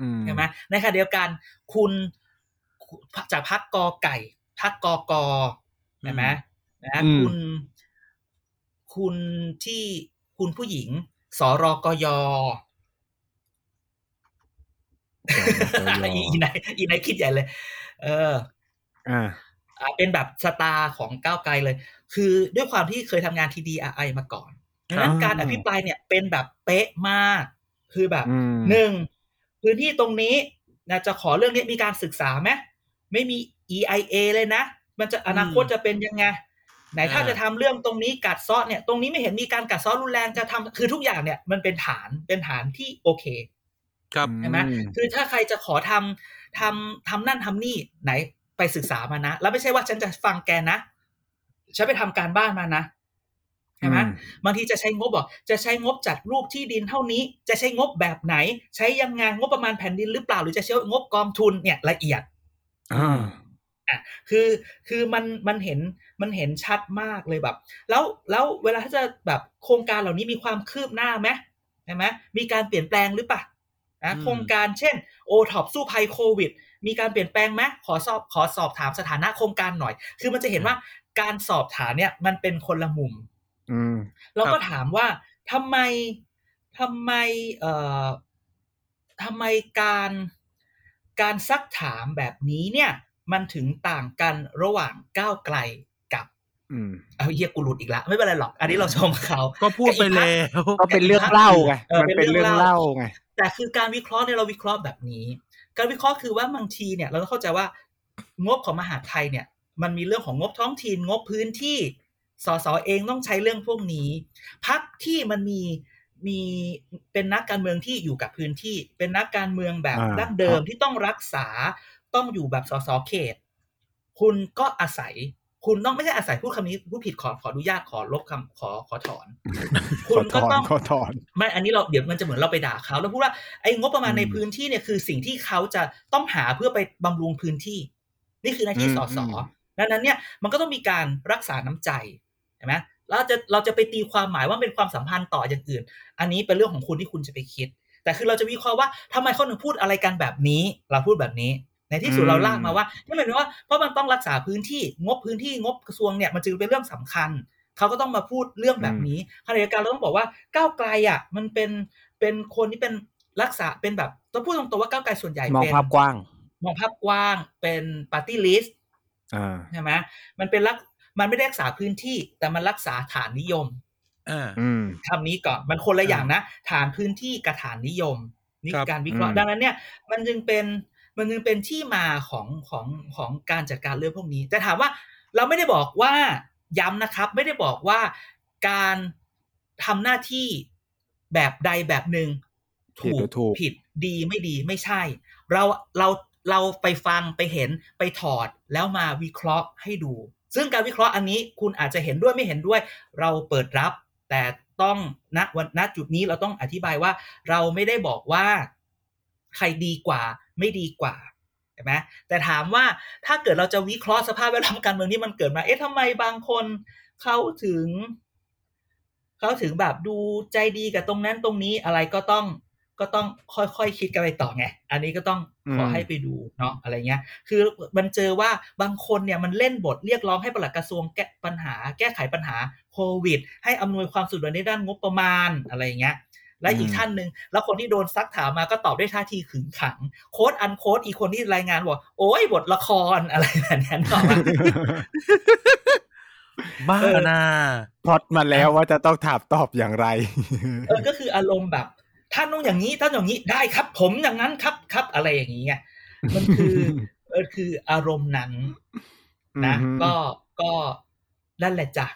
อืมใช่ไหมในขณะเดียวกันคุณ จากพักกอไก่พักกอกอใช่ไหมนะอืมคุณคุณที่คุณผู้หญิงสรกยอีอีไหนอีไหนคิดใหญ่เลย เอออ่าอ่าเป็นแบบสตาร์ของก้าวไกลเลย คือด้วยความที่เคยทำงาน TDI มาก่อนดังนั้นอ่าการอภิปรายเนี่ยเป็นแบบเป๊ะมาก คือแบบอืมหนึ่งพื้นที่ตรงนี้นะจะขอเรื่องนี้มีการศึกษาไหม ไม่มี EIA เลยนะ มันจะอนาคตจะเป็นยังไง ไหนถ้าอ่าจะทำเรื่องตรงนี้กัดเซ้อเนี่ย ตรงนี้ไม่เห็นมีการกัดเซ้อรุนแรงจะทำคือทุกอย่างเนี่ยมันเป็นฐานเป็นฐานที่โอเคครับใช่ไหมอืมคือถ้าใครจะขอทำทำทำนั่นทำนี่ไหนไปศึกษามานะ แล้วไม่ใช่ว่าฉันจะฟังแกนะ ฉันไปทำการบ้านมานะใช่ไหมอืมบางทีจะใช้งบบอก จะใช้งบจัดรูปที่ดินเท่านี้ จะใช้งบแบบไหน ใช้ยังไงงบประมาณแผ่นดินหรือเปล่า หรือจะใช้งบกองทุนเนี่ยละเอียด อ่าคือคือมันมันเห็นมันเห็นชัดมากเลยแบบ แล้วแล้วเวลาถ้าจะแบบโครงการเหล่านี้มีความคืบหน้าไหมใช่ไหมมีการเปลี่ยนแปลงหรือเปล่านะอืมโครงการเช่นโอท็อปสู้ภัยโควิด มีการเปลี่ยนแปลงไหมขอสอบขอสอบถามสถานะโครงการหน่อย คือมันจะเห็นว่าการสอบถามเนี่ยมันเป็นคนละมุมอืมเราครัก็บถามว่าทำไมทำไม เอ่อทำไมการ การซักถามแบบนี้เนี่ย มันถึงต่างกันระหว่างก้าวไกลกับอืมเอาเฮียกูหลุดอีกแล้วไม่เป็นไรหรอก อันนี้เราชมเขาก็พูดไปแล้วก็เป็นเรื่องเล่าไงเออมันเป็เป็นนเรื่เรื่อองงเล่าเล่าไงแต่คือการวิเคราะห์เนี่ยเราวิเคราะห์แบบนี้ การวิเคราะห์คือว่าบางทีเนี่ย เราต้องเข้าใจว่างบของมหาดไทยเนี่ย มันมีเรื่องของงบท้องถิ่นงบพื้นที่สสเองต้องใช้เรื่องพวกนี้พักที่มันมี มีเป็นนักการเมืองที่อยู่กับพื้นที่ เป็นนักการเมืองแบบอ่าดั้งเดิมที่ต้องรักษาต้องอยู่แบบสสเขต คุณก็อาศัย คุณต้องไม่ใช่อาศัยพูดคำนี้พูดผิดขอขออนุญาตขอลบคำขอขอถอน คุณก็ต้องขอถอนไม่อันนี้เราเดี๋ยวมันจะเหมือนเราไปด่าเขาแล้วพูดว่าไอ้งบประมาณอืมในพื้นที่เนี่ยคือสิ่งที่เขาจะต้องหาเพื่อไปบำรุงพื้นที่ นี่คือหน้าที่อืมสสอืมดังนั้นเนี่ยมันก็ต้องมีการรักษาน้ำใจเห็นไหม เราจะเราจะไปตีความหมายว่าเป็นความสัมพันธ์ต่ออย่างอื่น อันนี้เป็นเรื่องของคุณที่คุณจะไปคิด แต่คือเราจะวิเคราะห์ว่าทำไมเขาถึงพูดอะไรกันแบบนี้ เราพูดแบบนี้ ในที่สุดอืมเราลากมาว่าที่หมายถึงว่าเพราะมันต้องรักษาพื้นที่งบพื้นที่งบกระทรวงเนี่ยมันจึงเป็นเรื่องสำคัญเขาก็ต้องมาพูดเรื่องแบบนี้ขณะเดียวกันเราต้องบอกว่าก้าวไกลอะมันเป็นเป็นคนที่เป็นรักษาเป็นแบบต้องพูดตรงๆว่าก้าวไกลส่วนใหญ่มองเป็นภาพกว้าง มองภาพกว้างเป็นปาร์ตี้ลิสต์อ่าใช่ไหมมันเป็นรัก มันไม่ได้รักษาพื้นที่ แต่มันรักษาฐานนิยมอ่าอืมคำนี้ก่อนมันคนละอย่างนะ ฐานพื้นที่กับฐานนิยมนี่ครับการวิเคราะห์อืมดังนั้นเนี่ย มันจึงเป็นมันจึงเป็นที่มาของของของการจัดการเรื่องพวกนี้ แต่ถามว่าเราไม่ได้บอกว่าย้ำนะครับ ไม่ได้บอกว่าการทำหน้าที่แบบใดแบบหนึ่งผิดหรือถูกผิดดีไม่ดีไม่ใช่ เราเราเราไปฟังไปเห็นไปถอดแล้วมาวิเคราะห์ให้ดู ซึ่งการวิเคราะห์อันนี้คุณอาจจะเห็นด้วยไม่เห็นด้วย เราเปิดรับ แต่ต้องณวันณจุดนี้เราต้องอธิบายว่า เราไม่ได้บอกว่าใครดีกว่าไม่ดีกว่าใช่ไหมแต่ถามว่าถ้าเกิดเราจะวิเคราะห์สภาพแวดล้อมการเมืองที่มันเกิดมา เอ๊ะทำไมบางคนเขาถึงเขาถึงแบบดูใจดีกับตรงนั้นตรงนี้อะไรก็ต้อง ก็ต้องค่อยๆคคิดกันไปต่อไง อันนี้ก็ต้องขออืมให้ไปดูเนาะอะไรเงี้ย คือมันเจอว่าบางคนเนี่ยมันเล่นบทเรียกร้องให้ปลัดกระทรวงแก้ปัญหา แก้ไขปัญหาโควิด ให้อำนวยความสะดวกในด้านงบประมาณอะไรเงี้ย และอีกอืมท่านหนึ่งแล้วคนที่โดนซักถามมาก็ตอบด้วยท่าทีขึงขัง โค้ดอันโค้ดอีกคนที่รายงานบอกโอ้ยบทละครอะไรแบบนั้นต่อกปะบ้าเออนะพล็อดมาแล้วว่าจะต้องถามตอบอย่างไรเออก็คืออารมณ์แบบ ท่านต้องอย่างนี้ท่านอย่างนี้ได้ครับ ผมอย่างนั้นครับครับอะไรอย่างนี้ไงมันคือเออคืออารมณ์นั้นนะอือฮึก็ก็นั่นแหละจ้ะ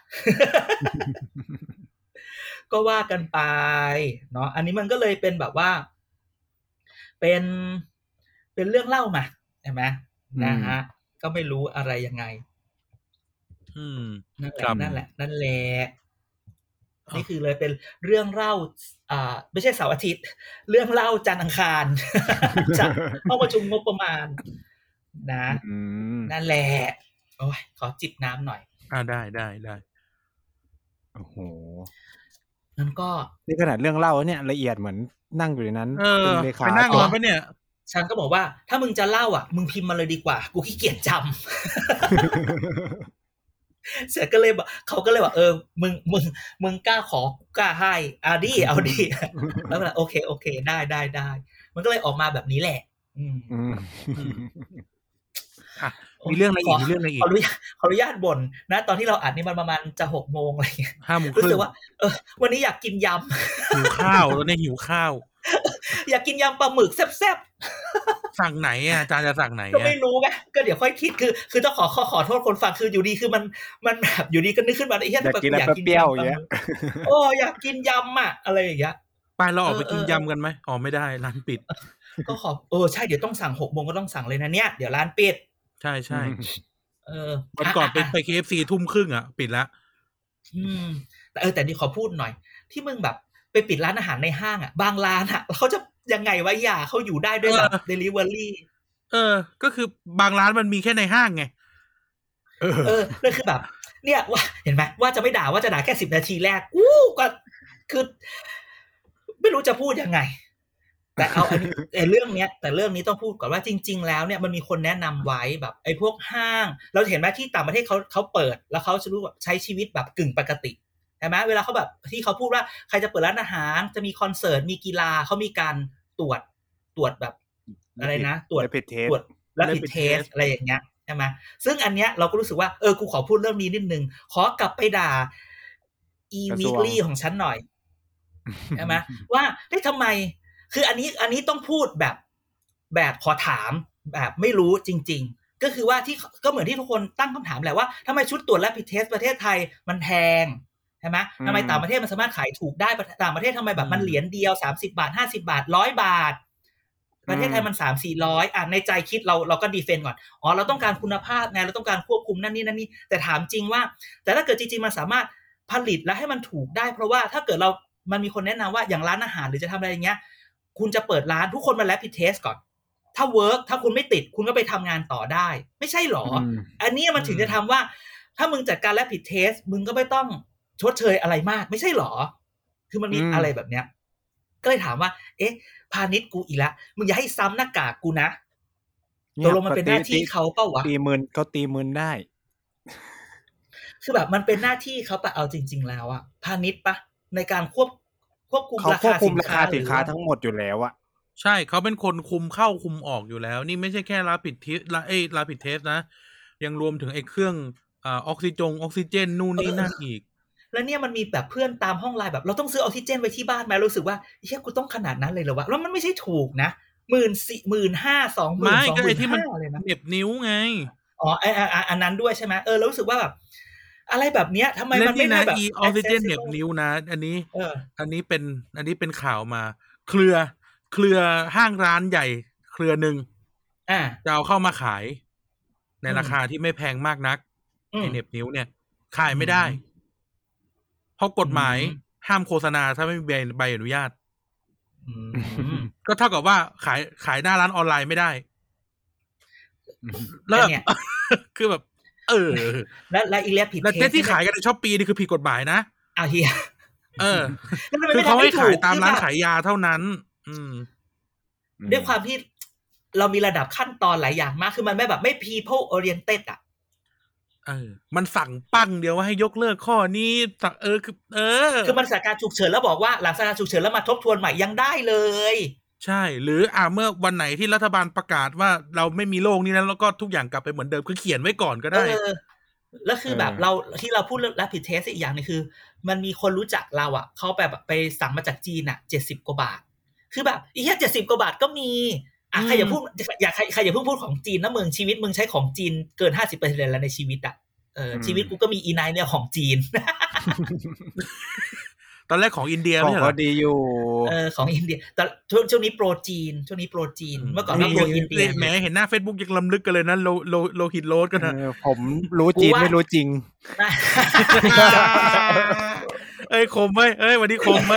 ก็ว่ากันไปเนาะอันนี้มันก็เลยเป็นแบบว่า เป็นเป็นเรื่องเล่ามาใช่ไหมนะฮะก็ไม่รู้อะไรยังไง อืมนั่นแหครัละบนั่นแหละ นั่นแหละอะนี่คือเลยเป็นเรื่องเล่า อ่าไม่ใช่เสาร์อาทิตย์ เรื่องเล่าจันทร์อังคารจากห้องประชุมงบประมาณ นะอืมนั่นแหละโอ้ยขอจิบน้ำหน่อย อ่าได้ได้ได้โอ้โหงั้นก็นี่ขนาดเรื่องเล่าเนี่ยละเอียดเหมือนนั่งอยู่ในนั้นเออป็นเลขาไปนั่งจรอดปะเนี่ยฉันก็บอกว่า ถ้ามึงจะเล่าอะ มึงพิมพ์มาเลยดีกว่า กูขี้เกียจจำ เสร็จก็เลยบอกเขาก็เลยบอกเออ มึงมึงมึงกล้าขอกล้าให้เอาดิเอาดิแล้วก็เลยโอเค โอเค ได้ได้ได้มันก็เลยออกมาแบบนี้แหละ อืมอืมอะมีเรื่องอะไรอีกมีเรื่องอะไรอีกขออนุญาตขออนุญาตบ่นนะ ตอนที่เราอัดนี่มันประมาณจะหกโมงอะไรเงี้ยห้าโมงครู้รึ่สึงกว่าเออวันนี้อยากกินยหิวข้าวตอนนี้หิวข้าวำ อยากกินยำปลาหมึกแซ่บสั่งไหนอะอาจารย์จะสั่งไหนๆก็อะไม่รู้ไงก็เดี๋ยวค่อยคิดคือ คือต้องขอขอขอโทษคนฟังคืออยู่ดีคือมันมันแบบอยู่ดีก็นึกขึ้นมาไอ้เหี้ยอยากกินอะไรอยากกินเปรี้ยวๆยำปอลาย่างหเงี้ยมึกโอ้อยากกินยำอะอะไรอย่างเงี้ยไปเราออกไปเออกินเออยำกันไหมอ๋อไม่ได้ร้านปิด ก็ขอเออใช่เดี๋ยวต้องสั่งหกโมงก็ต้องสั่งเลยนะเนี่ยเดี๋ยวร้านปิด ใช่ใช่เออวันก่อนไปอะไปเคฟซีทุ่มครึ่งอะ ปิดละอืมแต่เออแต่นี่ขอพูดหน่อย ที่มึงแบบ ไปปิดร้านอาหารในห้างอะ บางร้านอะเขาจะยังไงวะอย่าเขาอยู่ได้ด้วยแบบเออเดลิเวอรี่เออ ก็คือบางร้านมันมีแค่ในห้างไง เออเออนั่นคือแบบ เนี่ยว่าเห็นไหมว่าจะไม่ด่าว่าจะด่าแค่สิบนาทีแรกอู้ก็คือ ไม่รู้จะพูดยังไง แต่เอาอันนี้แต่เรื่องเนี้ย แต่เรื่องนี้ต้องพูดก่อนว่าจริง ๆ แล้วเนี่ยมันมีคนแนะนำไว้แบบ ไอ้พวกห้าง เราเห็นไหมที่ต่างประเทศเขาเขาเปิด แล้วเขาจะรู้แบบใช้ชีวิตแบบกึ่งปกติใช่ไหมเวลาเขาแบบที่เขาพูดว่าใครจะเปิดร้านอาหารจะมีคอนเสิร์ตมีกีฬาเขามีการตรวจตรวจแบบอะไรนะ ตรวจแล้วผิดเทสตรวจแล้วผิด Rapid เทส test อะไรอย่างเงี้ยใช่ไหมซึ่งอันเนี้ยเราก็รู้สึกว่าเออกูขอพูดเรื่องนี้นิดนึง ขอกลับไปด่า e กระทร weekly วงของฉันหน่อยใช่ไหมว่าได้ยทำไม คืออันนี้อันนี้ต้องพูดแบบแบบขอถามแบบไม่รู้จริง ๆ ก็คือว่าที่ก็เหมือนที่ทุกคนตั้งคำถามแหละว่าทำไมชุดตรวจและผิดเทสประเทศไทยมันแพง ใช่ไหมทำไมอืมต่างประเทศมันสามารถขายถูกได้ต่างประเทศทำไมแบบมันเหรียญเดียวสามสิบาทห้าสิบาทร้อยบาท ประเทศไทยมันสามสี่ร้อยอะในใจคิดเราเราก็ defend ก่อนอ๋อเราต้องการคุณภาพไงเราต้องการควบคุมนั่นนี่นั่นนี่แต่ถามจริงว่า แต่ถ้าเกิดจริงๆมันสามารถผลิตและให้มันถูกได้ เพราะว่าถ้าเกิดเรามันมีคนแนะนำว่าอย่างร้านอาหารหรือจะทำอะไรอย่างเงี้ย คุณจะเปิดร้านทุกคนมา rapid test ก่อน ถ้า work ถ้าคุณไม่ติดคุณก็ไปทำงานต่อได้ ไม่ใช่หรอมอันนี้มันถึงจะทำว่า ถ้ามึงจัดการแลบผิดเทส มึงก็ไม่ต้อง ชดเชยอะไรมาก ไม่ใช่หรอ คือมันมีอืมอะไรแบบเนี้ย ก็เลยถามว่า เอ๊ะ พาณิชย์กูอีกแล้วมึงอย่าให้ซ้ำหน้ากากกูนะตกลงมันเป็นหน้าที่เขาเปล่าวะตีหมืนเขาตีหมืนได้ คือแบบมันเป็นหน้าที่เขาปะเอาจริง ๆ แล้วอะพาณิชย์ปะในการควบควบคุมเขาราควบคาคุสิมนราค้าคาสินค้าหรือทั้งหมดอยู่แล้วอะใช่เขาเป็นคนคุมเข้าคุมออกอยู่แล้ว นี่ไม่ใช่แค่รับผิดเทสละเอ้ยรับผิดเทสนะ ยังรวมถึงไอ้เครื่องอ่าออกซิจงออกซิเจนนู่นนี่นั่นอีก แล้วเนี่ยมันมีแบบเพื่อนตามห้องไลน์แบบ เราต้องซื้อออกซิเจนไว้ที่บ้านไหมรู้สึกว่าเฮ้ยกูต้องขนาดนั้นเลยเหรอวะแล้วมันไม่ใช่ถูกนะหมื่นสี่หมื่นห้าสองหมื่นไม่สองก็หไอ้มื่นที่มันห้าเลยนะเหน็บนิ้วไงอ๋อไอไอ้ไอ้อันนั้นด้วยใช่ไหมเออแล้วรู้สึกว่าแบบอะไรแบบเนี้ยทำไมและมันไม่นี่ได้นะแบบอีออกซิเจนเหน็บ accessible นิ้วนะ อันนี้เอออันนี้เป็นอันนี้เป็นข่าวมา เครือ เครือห้างร้านใหญ่ เครือหนึ่งอ่าจะเอาเข้ามาขาย ในอืมราคาที่ไม่แพงมากนักอืมไอเหน็บนิ้วเนี่ย ขายไม่ได้ เพราะกฎหมายอืมห้ามโฆษณาถ้าไม่มีใบใบอนุญาตอืมก็เท่ากับว่าขายขายหน้าร้านออนไลน์ไม่ได้ แล้วแบบเนี่ยคือแบบ เออ แล้วแล้วอีเลียผิดแล้วเทเทสสที่ขายกันในช้อปปีนี่คือผิดกฎหมายนะอ้าวเฮียเออแล้วมันคือไม่เขาทำให้ให้ถูขายกตามร้านคือแบบขายยาเท่านั้น อืมด้วยความที่เรามีระดับขั้นตอนหลายอย่างมาก คือมันไม่แบบไม่ people oriented อะ เออ มันสั่งปั้งเดียวว่าให้ยกเลิกข้อนี้สั่งเออคือ เออ คือมันสถานการณ์ฉุกเฉินแล้วบอกว่าหลังสถานการณ์ฉุกเฉินแล้วมาทบทวนใหม่ยังได้เลย ใช่ หรืออ่าเมื่อวันไหนที่รัฐบาลประกาศว่าเราไม่มีโรคนี้แล้วแล้วก็ทุกอย่างกลับไปเหมือนเดิมคือเขียนไว้ก่อนก็เอได้อแล้วคือแบบเออเราที่เราพูดเรื่อง rapid test อีกอย่างหนึงคือ มันมีคนรู้จักเราอะเขาแบบไปสั่งมาจากจีนอะเจ็ดสิบกว่าบาท คือแบบอีแค่เจ็ดสิบกว่าบาทก็มี อะอืมใครอย่าพูดอย่าใครใครอย่าเพิ่งพูดของจีนนะเมืองชีวิตมึงใช้ของจีนเกินห้าสิบเปอร์เซ็นต์แล้วในชีวิตอะเอออมชีวิตกูก็มีอีไนเนี่ยของจีน ตอนแรกของอินเดียขอไม่งใช่เหรเขาอดีอยู่เออของอินเดียแต่ช่วงช่วงนี้โปรจีน ช่วงนี้โปรจีน เมื่อก่อนก็โปรอินเดียแหมเห็นหน้า Facebook ยังลำลึกกันเลยนะโลโลโลหิตโรสกันนะเออผมรู้จีนไม่รู้จริงเอ้ยคมไหมเอ้ยวันนี้คมไหม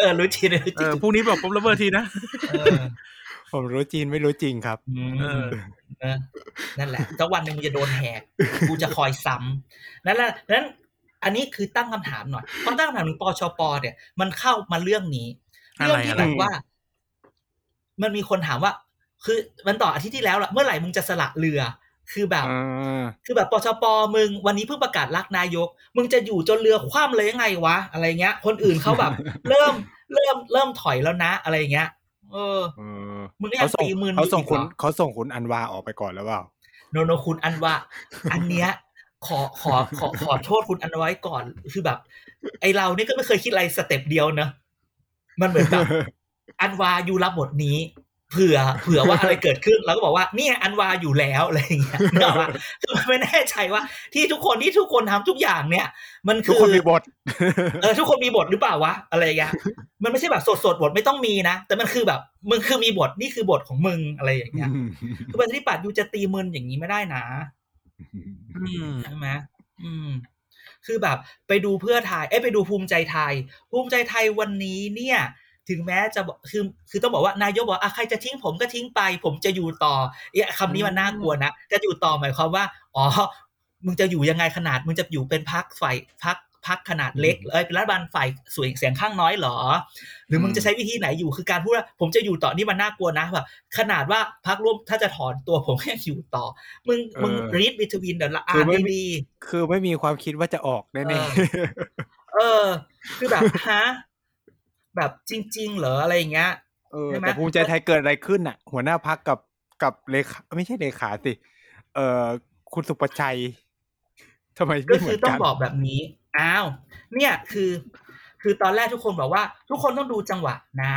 เออรู้จีนรู้เอจีนอพรุ่งนี้บอกผมระเบิดทีนะเออ ผมรู้จีนไม่รู้จริงครับอืมเออเออนั่นแหละสักวันหนึ่งมึงจะโดนแหกกูจะคอยซ้ำนั่นแหละนั้นอันนี้คือตั้งคำถามหน่อยตอนตั้งคำถามถึงปชปเนี่ย มันเข้ามาเรื่องนี้อะไรเรื่องที่อะไรแบบว่า มันมีคนถามว่า คือมันต่ออาทิตย์ที่แล้วล่ะเมื่อไหร่มึงจะสละเรือ คือแบบอ่าคือแบบปชปมึง วันนี้เพิ่งประกาศรักนายก มึงจะอยู่จนเรือคว่ำเลยยังไงวะอะไรเงี้ย คนอื่นเขาแบบ เริ่มเริ่มเริ่มถอยแล้วนะ อะไรเงี้ย เออเออมึงก็ยัเขางส่งตีมือเขาส่งอีกคุณเหรอเขาส่งคุณอันวาออกไปก่อนแล้วเปล่าโนโนคุณอันว่าอันเนี้ยขอขอขอขอโทษคุณอันไว้ก่อนคือแบบ ไอเราเนี่ยก็ไม่เคยคิดอะไร step เดียวเนอะมันเหมือนแบบอันวาอยู่รับบทนี้ เผื่อเผื่อว่าอะไรเกิดขึ้นเราก็บอกว่าเนี่ยอันวาอยู่แล้วอะไรอย่างเงี้ยนึกออกปะคือมันไม่แน่ใจว่า ที่ทุกคนที่ทุกคนทำทุกอย่างเนี่ย มันทุกคือคนมีบทเออทุกคนมีบทหรือเปล่าวะอะไรอย่างเงี้ยมันไม่ใช่แบบสดสดๆบทไม่ต้องมีนะ แต่มันคือแบบมึงคือมีบทนี่คือบทของมึงอะไรอย่างเงี้ยคือประชาธิปัตย์ you จะตีมึนอย่างนี้ไม่ได้นะอืมใช่ไหมอืม คือแบบไปดูเพื่อไทยเอ้ยไปดูภูมิใจไทย ภูมิใจไทยวันนี้เนี่ย ถึงแม้จะบอกคือคือต้องบอกว่านายกบอกอะใครจะทิ้งผมก็ทิ้งไป ผมจะอยู่ต่อเอ้ยคำนี้มันน่ากลัวนะจะอยู่ต่อหมายความว่าอ๋อมึงจะอยู่ยังไงขนาดมึงจะอยู่เป็นพักฝ่ายพักพักขนาดเล็กเอ้ยเป็นรัฐบาลฝ่ายส่วนเสียงข้างน้อยเหรอ หรือมึงจะใช้วิธีไหนอยู่คือการพูดว่าผมจะอยู่ต่อนี่มันน่ากลัวนะแบบขนาดว่าพักร่วมถ้าจะถอนตัวผมก็ยังอยู่ต่อ มึงมึงเออรีดวิทวินเดี๋ยวละคืออ่านไม่มีดีคือไม่มีความคิดว่าจะออกแน่เออๆเออ คือแบบฮะ แบบจริง ๆ เหรออะไรอย่างเงี้ยๆเออใช่ไหมแต่ภูมิใจไทยเกิดอะไรขึ้นอะ หัวหน้าพักกับกับเลขาไม่ใช่เลขาสิเออคุณสุประชัยทำไมก็ไม่เหมืคืออนต้อกังนบอกแบบนี้อ้าวเนี่ยคือ คือตอนแรกทุกคนบอกว่า ทุกคนต้องดูจังหวะนะ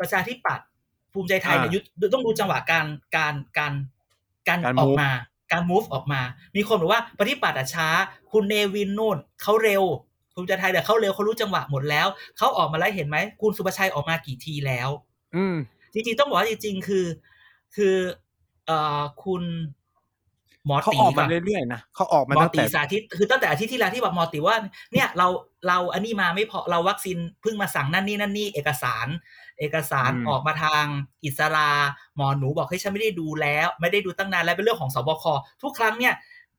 ประชาธิปัตย์ภูมิใจไทยเนี่ยอ่ายุต้องดูจังหวะการการการการการออก move มา การ move ออกมา มีคนบอกว่าปฏิปัตย์อะช้า คุณเนวินนู่นเขาเร็ว ภูมิใจไทยเดี๋ยวเขาเร็วเขารู้จังหวะหมดแล้วเขาออกมาแล้วเห็นไหมคุณสุประชัยออกมากี่ทีแล้ว อืมจริงๆต้องบอกว่าจริงๆคือ คือ เอ่อคุณหมอเขาตีออกมาป่ะเรื่อยๆนะเขาออกมาหมอตั้งตีแต่สาธิตคือตั้งแต่อาทิตย์ที่แล้วที่บอกหมอตีว่า เนี่ยเราเราอันนี้มาไม่พอเราวัคซีนเพิ่งมาสั่งนั่นนี่นั่นนี่เอกสาร เอกสารอืมออกมาทางอิสราหมอหนูบอกให้ยฉันไม่ได้ดูแล้ว ไม่ได้ดูตั้งนานแล้วเป็นเรื่องของสบคทุกครั้งเนี่ย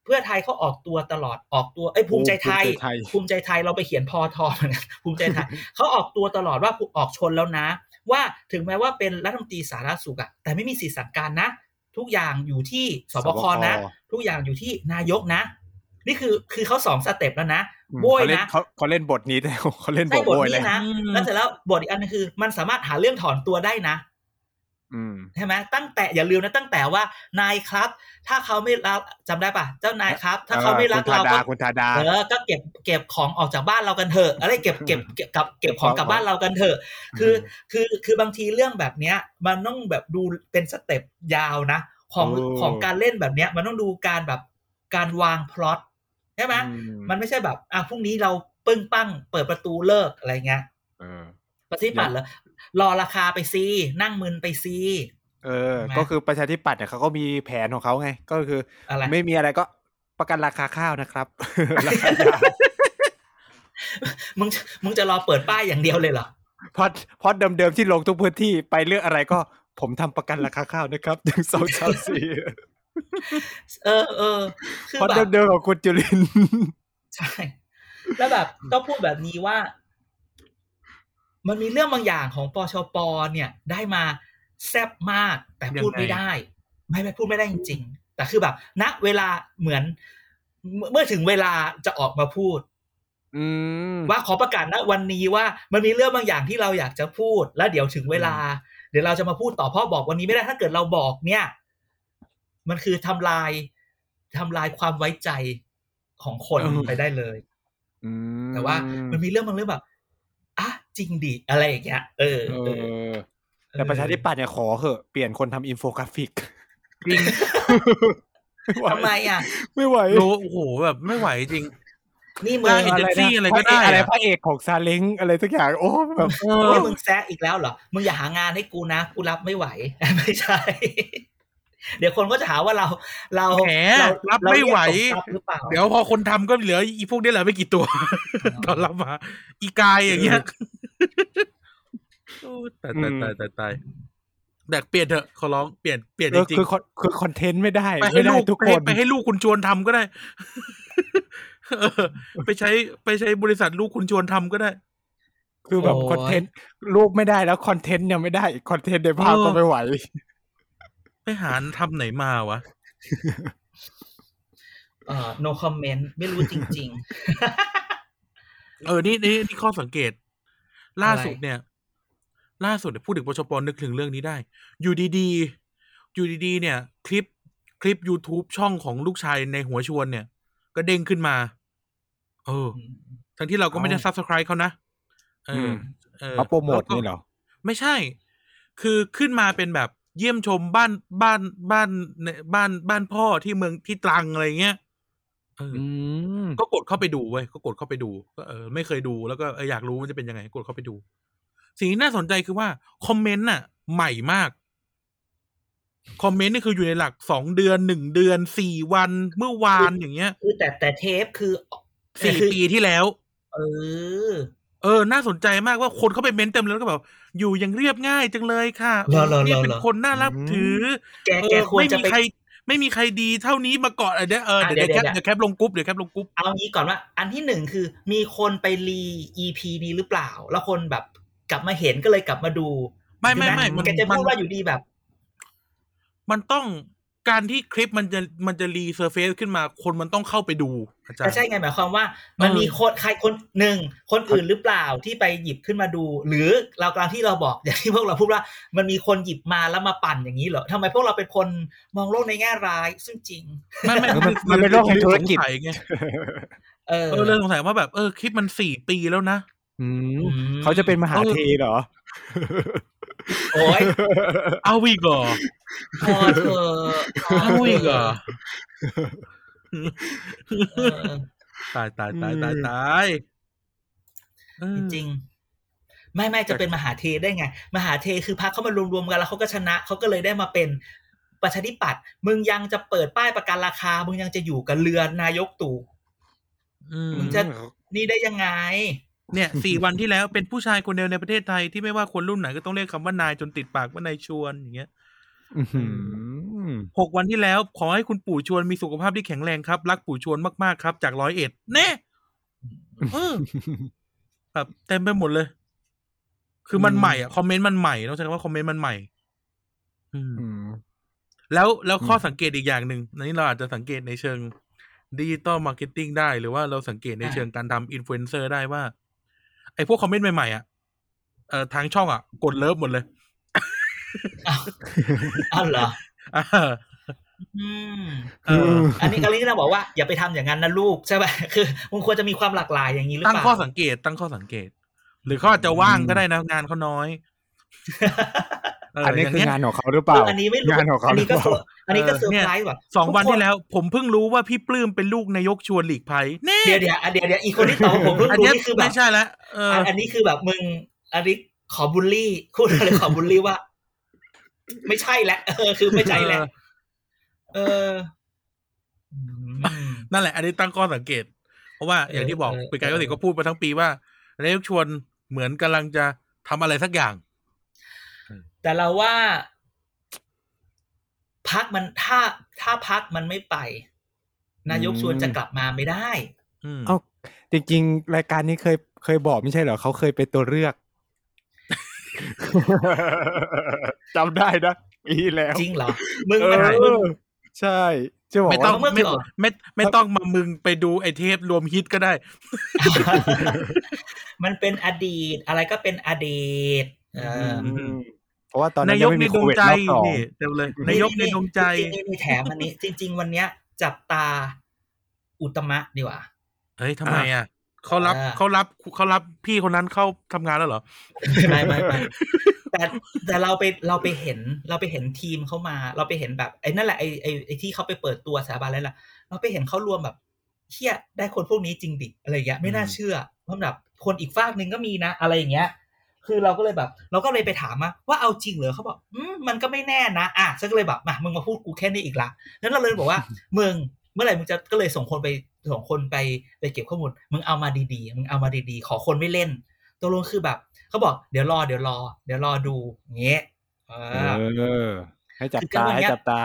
เพื่อไทยเขาออกตัวตลอดออกตัวเอ้ยภูมิใจไทยภูมิใจไทย ภูมิใจไทยเราไปเขียนพอทอเหมือนกันภูมิใจไทยเขาออกตัวตลอดว่าออกชนแล้วนะ ว่าถึงแม้ว่าเป็นรัฐมนตรีสาธารณสุขอะแต่ไม่มีสิทธิสั่งการนะ ทุกอย่างอยู่ที่สบคนะ ทุกอย่างอยู่ที่นายกนะ นี่คือคือเขาสองสเต็ปแล้วนะอืมโบยเขาเล่นนะเขาเขาเล่นบทนี้แล้วเขาเล่นบใช่ทบทโบยเลนี้ยนะอืมแล้วเสร็จแล้วบทอีกอันนึงคือ มันสามารถหาเรื่องถอนตัวได้นะอืม ใช่ไหมตั้งแต่อย่าลืมนะตั้งแต่ว่านายครับ ถ้าเขาไม่รับจำได้ปะเจ้านายครับ ถ้าเขาไม่รักคุณเราธาดาก็คุณธาดาเออก็เก็บเก็บของออกจากบ้านเรากันเถอะอะไรเก็บเก็บเก็บกับเก็บของกลับบ้านเรากันเถอะ คือคือคือบางทีเรื่องแบบเนี้ย มันต้องแบบดูเป็นสเต็ปยาวนะ ของโอ้ของการเล่นแบบเนี้ย มันต้องดูการแบบการวางพล็อตใช่ไหมอืมันไม่ใช่แบบอะพรุ่งนี้เราปึ้งปั้งเปิดประตูเลิกอะไรเงี้ย เออปฏิบัติเหรอรอราคาไปซีนั่งมึนไปซีเออใช่ไหมก็คือประชาธิปัตย์เนี่ยเขาก็มีแผนของเขาไง ก็คืออะไรไม่มีอะไรก็ประกันราคาข้าวนะครับราคายามึงมึงจะรอเปิดป้ายอย่างเดียวเลยเหรอเพราะเพราะเดิมๆที่ลงทุกพื้นที่ไปเรื่องอะไรก็ ผมทำประกันราคาข้าวนะครับหนึ่งสองสามสี่เออเออคือเพราะแบบเดิมๆของคุณจุลินทร์ใช่ แล้วแบบต้องพูดแบบนี้ว่า มันมีเรื่องบางอย่างของปชปเนี่ยได้มาแซบมาก แต่พูดไม่ได้ ไม่ไม่พูดไม่ได้จริง ๆ แต่คือแบบณเวลาเหมือน เมื่อเมื่อถึงเวลาจะออกมาพูดอืมว่าขอประกาศณวันนี้ว่ามันมีเรื่องบางอย่างที่เราอยากจะพูด แล้วเดี๋ยวถึงเวลา เดี๋ยวเราจะมาพูดต่อเพราะบอกวันนี้ไม่ได้ถ้าเกิดเราบอกเนี่ย มันคือทำลายทำลายความไว้ใจของคนอืมไปได้เลยอืมแต่ว่ามันมีเรื่องบางเรื่องแบบอะ จริงดิอะไรอย่างเงี้ยเออเอเอออแต่ประชาธิปัตย์เนี่ยขอเหอะเปลี่ยนคนทำอินโฟกราฟิกจริงไม่ไหวทำไมอะ ไม่ไหวโลโอ้โหแบบไม่ไหวจริง นี่มึได้งเอเจนซี่อะไรก็ได้อะไรอะพระเอกของซาเล้งอะไรสักอย่างโอ้แบบเออนี่มึงแซะอีกแล้วเหรอ มึงอย่าหางานให้กูนะ กูรับไม่ไหว ไม่ใช่ เดี๋ยวคนก็จะหาว่าเราเราแหมเรารับไม่ไหวเราเรียกตบทรัพย์หรือเปล่าเดี๋ยวพอคนทำก็เหลืออีพวกนี้แหละไม่กี่ตัวตอนรับมา อีกายอย่างเงี้ยโอ้ ตายตายตายตายตายแบบเปลี่ยนเถอะขอร้องเปลี่ยนเปลี่ยนเอจอริงคือคอนคือคอนเทนต์ไม่ได้ๆไปให้ไม่ได้ลูกทุกไปคให้นไปให้ลูกคุณชวนทำก็ได้เออไปใช้ไปใช้บริษัทลูกคุณชวนทำก็ได้ คือแบบโอ้ยคอนเทนต์รูปไม่ได้แล้วคอนเทนต์ยังไม่ได้อีกคอนเทนต์ในภาพเออก็ไม่ไหว ไปหาทำไหนมาวะเอ่อ no comment ไม่รู้จริงเออนี่นี่นี่ข้อสังเกต ล่าอะไรสุดเนี่ย ล่าสุดเนี่ยพูดถึงปชปนึกถึงเรื่องนี้ได้ อยู่ดีๆ อยู่ดีๆ เนี่ย คลิปคลิป YouTube ช่องของลูกชายในหัวชวนเนี่ย ก็เด้งขึ้นมา เออๆทั้งที่เราก็ไม่ได้เอ้าซับสไคร b ์เขานะเอออมเออเขาโปรโมทแล้วก็นี่เหรอ ไม่ใช่ คือขึ้นมาเป็นแบบเยี่ยมชมบ้านบ้านบ้านในบ้านบ้านพ่อที่เมืองที่ตรังอะไรเงี้ยเออออืมก็กดเข้าไปดูเว้ยก็กดเข้าไปดู ก็เออไม่เคยดูแล้วก็เอออยากรู้มันจะเป็นยังไง กดเข้าไปดู สิ่งที่น่าสนใจคือว่าคอมเมนต์น่ะ ใหม่มาก คอมเมนต์นี่คืออยู่ในหลักสองเดือนหนึ่งเดือนสี่วันเมื่อวานอย่างเงี้ยคือแต่แต่เทปคือสี่คือปีที่แล้ว เออ เออ น่าสนใจมากว่าคนเข้าไปเม้นต์เต็มเลยแล้วก็แบบอยู่อย่างเรียบง่ายจังเลยค่ะเหรอเหรอเหรอเนี่ยเป็นคนน่ารับถือแกเอแกอควรไม่จะมีไปใครไม่มีใครดีเท่านี้มาก่อนเออเดี๋ยวเอออะเดี๋ยวเดี๋เดี๋ยยววแคปเดี๋ยวแคปลงกรุ๊ปเดี๋ยวแคปลงกรุ๊ปเอางี้ก่อนว่า อันที่หนึ่งคือ มีคนไปรี EP นี้หรือเปล่า แล้วคนแบบ กลับมาเห็นก็เลยกลับมาดู ไม่ไม่ไม่ใช่หมันแกจะมัพูดนว่าอยู่ดีแบบ มันต้องการที่คลิปมันจะมันจะรีเซอร์เฟซขึ้นมาคนมันต้องเข้าไปดูอาจารแต่ย์ใช่ไงหมายความว่า มันเออมีคนใครคนหนึ่งคนอื่นหรือเปล่าที่ไปหยิบขึ้นมาดู หรือเรากลางที่เราบอกอย่างที่พวกเราพูดว่า มันมีคนหยิบมาแล้วมาปั่นอย่างนี้เหรอทำไมพวกเราเป็นคนมองโลกในแง่ร้ายซึ่งจริงไม่ไม่มันคือมันเป็นโลกแห่งธุรกิจสงสัยไงเออเออเลยสงสัยว่าแบบเออคลิปมันสี่ปีแล้วนะ อืมอืมเขาจะเป็นมหาเออเทเหรอ โอ้ยเอาอีกเหรอพอเธอะพอเอาเถอีกเหรออะเออตายตายตายตายอืมตายเออจริงๆไม่ไม่จะเป็นมหาเทได้ไง มหาเทคือพรรคเขามารวมๆกันแล้วเขาก็ชนะเขาก็เลยได้มาเป็นประชาธิปัตย์มึงยังจะเปิดป้ายประกันราคา มึงยังจะอยู่กับเรือนายกตู่อืมมึงจะนี่ได้ยังไง เนี่ยสี่วันที่แล้วเป็นผู้ชายคนเดียวในประเทศไทยที่ไม่ว่าคนรุ่นไหนก็ต้องเรียกคำว่านายจนติดปากว่านายชวนอย่างเงี้ยอื้อหือหกวันที่แล้วขอให้คุณปู่ชวนมีสุขภาพที่แข็งแรงครับ รักปู่ชวนมากๆครับ จากร้อยเอ็ดแน่เออแบบเต็มไปหมดเลย คือมันอืมใหม่อะคอมเมนต์มันใหม่ต้องใช้คำว่าคอมเมนต์มันใหม่ อืมอืมแล้วแล้วข้ออมสังเกตอีกอย่างหนึ่งอันนี้เราอาจจะสังเกตในเชิง digital marketing ได้ หรือว่าเราสังเกตในอ่าเชิงการทำอินฟลูเอนเซอร์ได้ว่า ไอ้พวกคอมเมนต์ใหม่ๆอะเอ่อทางช่องอะ กด love หมดเลยอ้าวอ้าวเหรออ่าอืมเอออันนี้ก็เลยเราบอกว่าอย่าไปทำอย่างนั้นนะลูกใช่ไหมคือมึงควรจะมีความหลากหลายอย่างนี้หรือตั้งเปล่าข้อสังเกตตั้งข้อสังเกต หรือเขาอาจจะว่างก็ได้นะงานเขาน้อยเอันนี้ย่างคือเงี้ยงานของเขาหรือเปล่าเอออันนี้ไม่รู้งานของเขาอันหรืนี้อเปก็ล่าเซอร์อันนี้ก็เออเซอร์ไพรส์ว่ะสองวันทุกคที่แล้ว ผมเพิ่งรู้ว่าพี่ปลื้มเป็นลูกนายกชวนหลีกภัยแน่เดี๋ยวเดี๋ยวเดี๋ยวเดี๋ยวอีกคนที่ตอบว่าผมเพิ่งอันรู้เนี้ยนี่คือแบไม่บใช่แล้วเอออันอันนี้คือแบบมึงอันนี้ขอบูลลี่พูดอะไรขอบูลลี่ว่า ไม่ใช่แล้วเออคือไม่ใช่แล้วเอออืมนั่นแหละ อันนี้ตั้งข้อสังเกต เพราะว่าอย่างที่บอกเออปีกายก็เออติก็พูดมาทั้งปีว่านายกชวนเหมือนกำลังจะทำอะไรสักอย่าง แต่เราว่าพักมันถ้าถ้าพักมันไม่ไป นายกชวนจะกลับมาไม่ได้อืมเอ้าจริงๆ รายการนี้เคยเคยบอกไม่ใช่เหรอเขาเคยเป็นตัวเลือกจำได้นะปีที่แล้ว จริงเหรอ มึงเอมันอมึงใช่จะบอกไม่ต้องว่าเมื่อไม่ก่อนไม่ไม่ต้องมามึงไปดูไอเทปรวมฮิตก็ได้ มันเป็นอดีต อะไรก็เป็นอดีต เอออืม เพราะว่าตอนนั้นานยยังกไม่ในมีดโควงวิดใจรอบสองนี่เต็มเลยนายกในดวงใจจริงๆนี่แถมอันนี้ จริง ๆ วันเนี้ย จับตาอุตมะดีกว่าเฮ้ยทำไมอะเขารับอ่าเขารับเขารับพี่คนนั้นเข้าทำงานแล้วเหรอไม่ไม่ไม่แต่แต่เราไปเราไปเห็นเราไปเห็นทีมเขามา เราไปเห็นแบบไอ้นั่นแหละไอ้ไอ้ไอ้ที่เขาไปเปิดตัวสถาบันแล้วล่ะ เราไปเห็นเขารวมแบบเฮียได้คนพวกนี้จริงดิอะไรอย่างเงี้ยไม่น่าอืมเชื่อเพราะแบบคนอีกฝากหนึ่งก็มีนะ อะไรอย่างเงี้ย คือเราก็เลยแบบ เราก็เลยไปถามมาว่าเอาจริงเหรอเขาบอกอืมมันก็ไม่แน่นะอะฉันก็เลยแบบมามึงมาพูดกูแค่นี้อีกละนั้นเราเลยบอกว่ามึงเมื่อไหร่มึงจะก็เลยส่งคนไปส่งคนไปไปเก็บข้อมูล มึงเอามาดีๆมึงเอามาดีๆ ขอคนไม่เล่นตกลงคือแบบเขาบอกเดี๋ยวรอเดี๋ยวรอ เดี๋ยวรอดูอย่างเงี้ยเอเอออ ให้จับคือก็ตาวันให้เนี้ยจับตา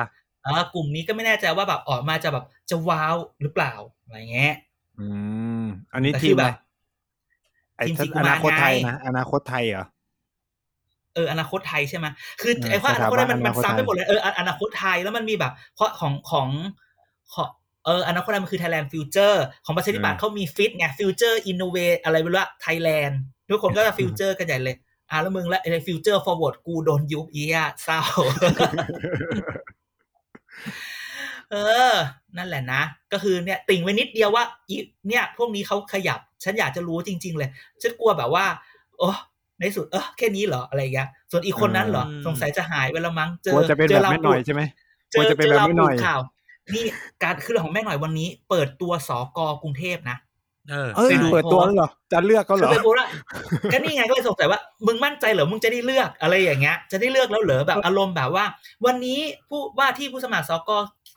เออกลุ่มนี้ก็ไม่แน่ใจว่าแบบออกมาจะแบบจะว้าวหรือเปล่าอะไรเงี้ยอืมอันนี้แต่ทีคืมออะไรแบบ ไอ้ทีมถ้าสีกุอมารนาคตไทยไงนะอนาคตไทยเหรอเอออนาคตไทยใช่ไหมคือเออไอ้ว่าอสนาถาคตบัไทนยมันอมันาคตนซ้ำไปไทยหมดเลยเอออนาคตไทยแล้วมันมีแบบเพราะของของของเอออนาคตไทยมันคือ Thailand Future ของประชาธิปัตย์เขามีฟิตไง Future Innovate อะไรไม่รู้อะ Thailand ทุกคนก็จะ Future กันใหญ่เลยอะแล้วมึงและไอ้ Future Forward กูโดนยุบอีอะเศร้า เออ นั่นแหละนะ ก็คือเนี่ยติ่งไว้นิดเดียวว่าอีเนี่ย พวกนี้เขาขยับ ฉันอยากจะรู้จริง ๆ เลย ฉันกลัวแบบว่า โอ้ในสุดเออแค่นี้เหรออะไรอย่างเงี้ย ส่วนอีกคนนั้นเหรออืมสงสัยจะหายไปแล้วมั้งเจกลัอวจะเป็นเจแบอบเราแม่หน่อยใช่ไหมเจกลัวอจะเป็นเจอแบบเราแม่หน่อยข่าวนี่การคือเรื่องของแม่หน่อยวันนี้ เปิดตัวสกกรุงเทพนะ เออเอ้ยไปดูเปิดตัวแล้วเหรอ จะเลือกเขาเหคืรออไปพูดว่าก็นี่ไงก็เลยสงสัยว่า มึงมั่นใจเหรอ มึงจะได้เลือกอะไรอย่างเงี้ย จะได้เลือกแล้วเหรอแบบอารมณ์แบบว่า วันนี้ผู้ว่าที่ผู้สมัครสก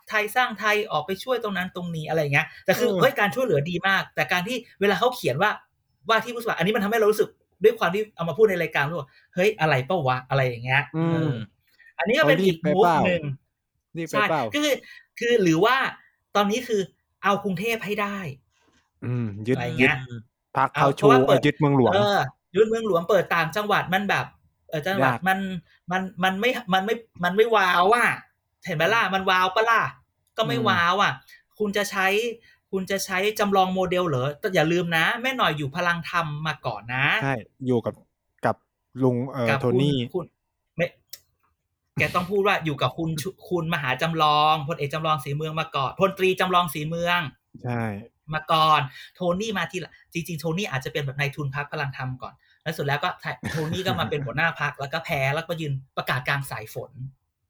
ไทยสร้างไทยออกไปช่วยตรงนั้นตรงนี้อะไรอย่างเงี้ย แต่คือเออเฮ้ยการช่วยเหลือดีมาก แต่การที่เวลาเขาเขียนว่าว่าที่ผู้สมัคร อันนี้มันทำให้เรารู้สึกด้วยความที่เอามาพูดในรายการรู้ว่าเฮ้ยอะไรเป้าวะอะไรอย่างเงี้ยอืเอมออันนี้ก็เป็นเขารีอีบกไปมูฟเปล่าหนึ่งนี่ไปใช่เปล่าก็คือ คือหรือว่าตอนนี้คือเอากรุงเทพให้ได้ อืมยึดอะไรเงี้ยึยดพักเอาเขาเพราะชูว่าเปิดเอายึดเมืองหลวงเออยุดเมืองหลวงเปิดต่างจังหวัดมันแบบเออจังหวัดยากมันมันมันไม่มันไม่มันไม่ว้าวอะเห็นไหมล่ะมันว้าวปะล่ะก็ไม่ว้าวอะ คุณจะใช้คุณจะใช้จำลองโมเดลเหรอแต่อย่าลืมนะ แม่หน่อยอยู่พลังธรรมมาก่อนนะใช่อยู่กับกับลุงเอ่อกับโทคุณนี่คุณไม่แกต้องพูดว่าอยู่กับคุณชุคุณมหาจำลองพลเอกจำลองสีเมืองมาก่อนพลตรีจำลองสีเมือง ใช่ มาก่อน โทนี่มาทีหละจริงๆ โทนี่อาจจะเป็นแบบนายทุนพักพลังธรรมก่อน แล้วสุดแล้วก็โทนี่ก็มาเป็นหัวหน้าพักแล้วก็แพ้แล้วก็ยืนประกาศกลางสายฝน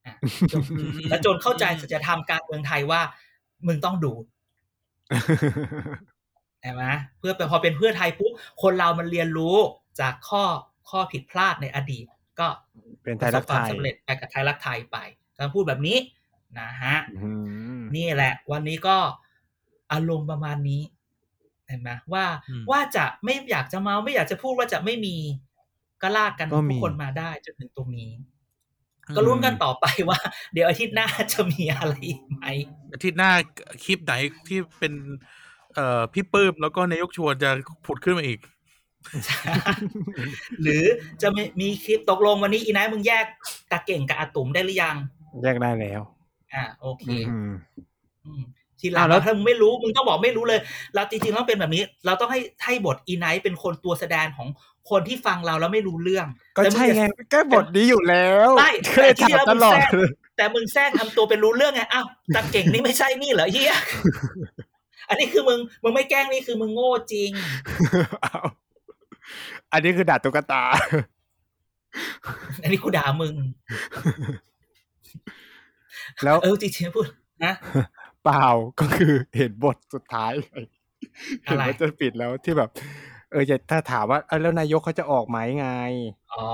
อะจนแล้วจนเข้าใจสัจธรรมการเมืองไทยว่า มึงต้องดูใช่ไหมเพื่อพอเป็นเพื่อไทยปุ๊บคนเรามันเรียนรู้จากข้อข้อผิดพลาดในอดีต ก็เป็นไทประยสรับกความไทยสำเร็จไปกับไทยรักไทยไปการพูดแบบนี้นะฮะอืมนี่แหละ วันนี้ก็ อารมณ์ประมาณนี้เห็นไหมว่าอืมว่าจะไม่อยากจะเมาไม่อยากจะพูดว่าจะไม่มีก็ลากกันก็มีทุกคนมาได้จนถึงตรงนี้ ก็ลุ้นกันต่อไปว่า เดี๋ยวอาทิตย์หน้าจะมีอะไรอีกไหมอาทิตย์หน้าคลิปไหนที่เป็น เอ่อพี่ปื้มแล้วก็นายกชวนจะผุดขึ้นมาอีกหรือจะมีมีคลิปตกลงวันนี้อีไนท์มึงแยกตาเก่งกับอาตุ๋มได้หรือยัง แยกได้แล้ว อ่าโอเคอืมอืม ทีหลังอ้าวแล้วถ้ามึงไม่รู้มึงต้องบอกไม่รู้เลย เราจริงๆต้องเป็นแบบนี้ เราต้องให้ให้บทอีไนท์เป็นคนตัวแสดงของคนที่ฟังเราแล้วไม่รู้เรื่อง ก็แต่มึใช่อย่าไงก็บทนี้อยู่แล้วใช่เคยแต่ที่ถามแล้วตมึงลอดแทรกแต่มึงแทรกทำตัวเป็นรู้เรื่องไงอ้าวตาเก่งนี่ไม่ใช่นี่เหรอเฮียอันนี้คือมึงมึงไม่แกล้งนี่คือมึงโง่จริงอ้าวอันนี้คือด่าตุ๊กตา อันนี้กูด่ามึง แล้วเออจริงๆพูดนะ เปล่าก็คือเห็นบทสุดท้ายอะเห็นไรว่าจะปิดแล้วที่แบบ เออจะถ้าถามว่าเออแล้วนายกเขาจะออกไหมไง อ๋อ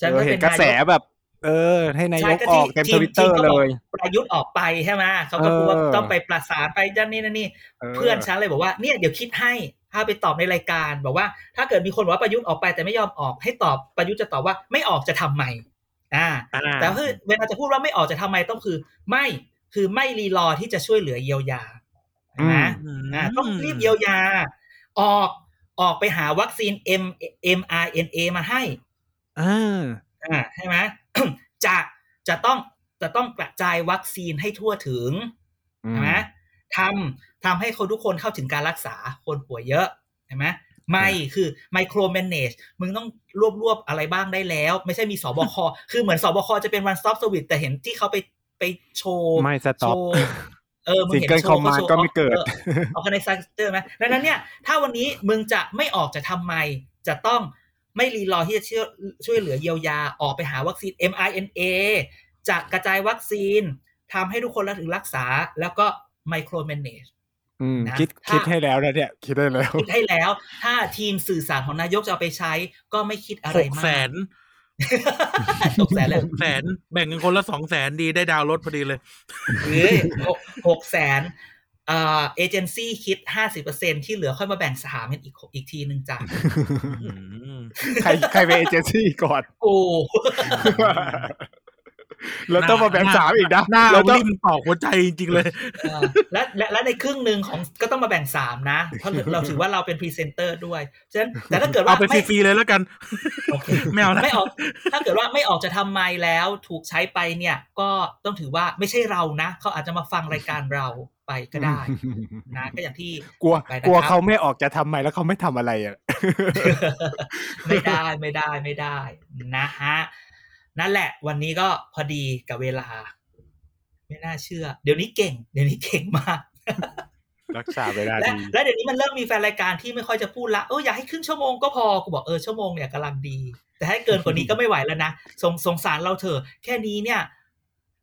ฉันเอก็อเห็เป็นนกระนายแสกแบบ เออ ให้นายใช่กก็อที่อกเต็มทีทมวิตเตทีอมร์ก็เลบอกยประยุทธ์ออกไปใช่ไหมเขาก็กลัวว่าเออต้องไปประสานไปด้านนี้นั่นนี่เพื่อนฉันเลยบอกว่าเนี่ยเดี๋ยวคิดให้ถ้าไปตอบในรายการ บอกว่า ถ้าเกิดมีคนบอกว่าประยุทธ์ออกไปแต่ไม่ยอมออกให้ตอบประยุทธ์จะตอบว่าไม่ออกจะทำไมอ่าอ่าแต่คือเวลาจะพูดว่าไม่ออกจะทำไมต้องคือ ไม่ คือไม่รีรอที่จะช่วยเหลือเยียวยาเห็นไหมอืมอ่าต้องรีบเยียวยา ออกออกไปหาวัคซีน M mRNA มาให้อ่าอ่าใช่ไหมจะจะต้องจะต้องกระจายวัคซีนให้ทั่วถึงอืมใช่ไหมทำทำให้คนทุกคนเข้าถึงการรักษาคนป่วยเยอะใช่ไหมไม่คือไมโครแมเนจมึงต้องรวบรวบอะไรบ้างได้แล้ว ไม่ใช่มีสบคคือเหมือนสบคจะเป็น one stop service แต่เห็นที่เขาไป ไปโชว์ไม่สโชต็อปว์เออมึงเห็น Single โชว์เขา command โชว์ก็ไม่เกิดออร์แกไนซ์เตอร์ไหมดังนั้นเนี่ย ถ้าวันนี้มึงจะไม่ออกจะทำไม จะต้องไม่รีรอที่จะช่วยช่วยเหลือเยียวยาออกไปหาวัคซีน mRNA จะกระจายวัคซีนทำให้ทุกคนรับถึงรักษา แล้วก็ไมโครแมเนจอืมนะคิดถ้าคิดให้แล้วนะเนี่ย คิดได้แล้ว คิดให้แล้ว ถ้าทีมสื่อสารของนายกจะเอาไปใช้ ก็ไม่คิดอะไรหกมากแสน หกแสนเลยหกแสนแบ่งกันคนละสองแสนดีได้ดาวน์รถพอดีเลยเฮ้ยหกหกแสนเอ่อเอเจนซี่คิดห้าสิบเปอร์เซ็นที่เหลือค่อยมาแบ่งสามกันอีกอีกทีหนึ่งจ้ะอืมใครใครเป็นเอเจนซี่ก่อนกู เราต้องมาแบ่งสามอีกนะหน้าเราเราต้องริมตอกหัวใจจริงๆเลยเออและและและในครึ่งหนึ่งของก็ต้องมาแบ่งสามนะ เพราะเราถือว่าเราเป็นพรีเซนเตอร์ด้วยฉะนั้นแต่ถ้าเกิดว่าเอาไปฟไม่รีๆเลยแล้วกันโอเคไม่เอานะไม่ออก ถ้าเกิดว่าไม่ออกจะทำไมแล้วถูกใช้ไปเนี่ย ก็ต้องถือว่าไม่ใช่เรานะเขาอาจจะมาฟังรายการเราไปก็ได้นะก็อย่างที่กลัวไปนะครับกลัวเขาไม่ออกจะทำไมแล้วเขาไม่ทำอะไรอะไม่ได้ไม่ได้ไม่ได้นะฮะ นั่นแหละ วันนี้ก็พอดีกับเวลา ไม่น่าเชื่อ เดี๋ยวนี้เก่ง เดี๋ยวนี้เก่งมาก รักษาเวลาและดี และเดี๋ยวนี้มันเริ่มมีแฟนรายการที่ไม่ค่อยจะพูดละเอออยากให้ครึ่งชั่วโมงก็พอกูบอกเออชั่วโมงเนี่ยกำลังดี แต่ให้เกินกว่านี้ก็ไม่ไหวแล้วนะสงสงสารเราเถอะแค่นี้เนี่ย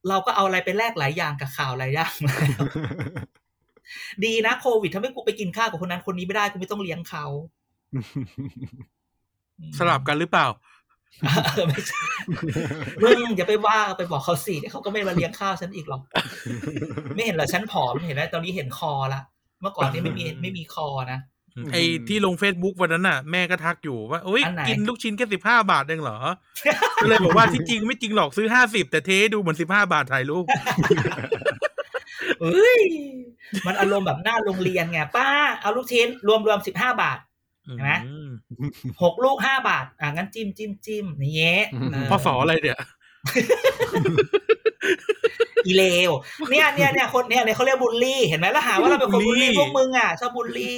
เราก็เอาอะไรไปแลกหลายอย่างกับข่าวหลายอย่างแล้วดีนะโควิดทำให้กูไปกินข้าวกับคนนั้นคนนี้ไม่ได้กูไม่ต้องเลี้ยงเขาอืมสลับกันหรือเปล่าเออไม่ใช่มึงอย่าไปว่าไปบอกเขาสิเดี๋ยวเขาก็ไม่มาเลี้ยงข้าวฉันอีกหรอก ไม่เห็นเหรอฉันผอมเห็นไหมตอนนี้เห็นคอละ เมื่อก่อนนี้ไม่มีไม่มีคอนะ ไอ้ที่ลง Facebook วันนั้นน่ะ แม่ก็ทักอยู่ว่าโอ้ยอันไหนกินลูกชิ้นแค่สิบห้าบาทเองเหรอ ก็เลยบอกว่าที่จริงไม่จริงหรอกซื้อห้าสิบแต่เทให้ดูเหมือนสิบห้าบาทถ่ายรูปเอ้ย มันอารมณ์แบบหน้าโรงเรียนไงป้าเอาลูกชิ้นรวมรวมสิบห้าบาท เห็นไหมอืมหกลูกห้าบาท อะงั้นจิ้มจิ้มจิ้มนี่เงี้ยอืมเออพ่อสออะไรเนี่ยอีเลวเนี่ยเนี่ยเนี่ยคนเนี่ยเนี่ยเขาเรียกบูลลี่ เห็นไหมแล้วหาว่าเราเป็นคนบูลลี่บูลลี่พวกมึงอะชอบบูลลี่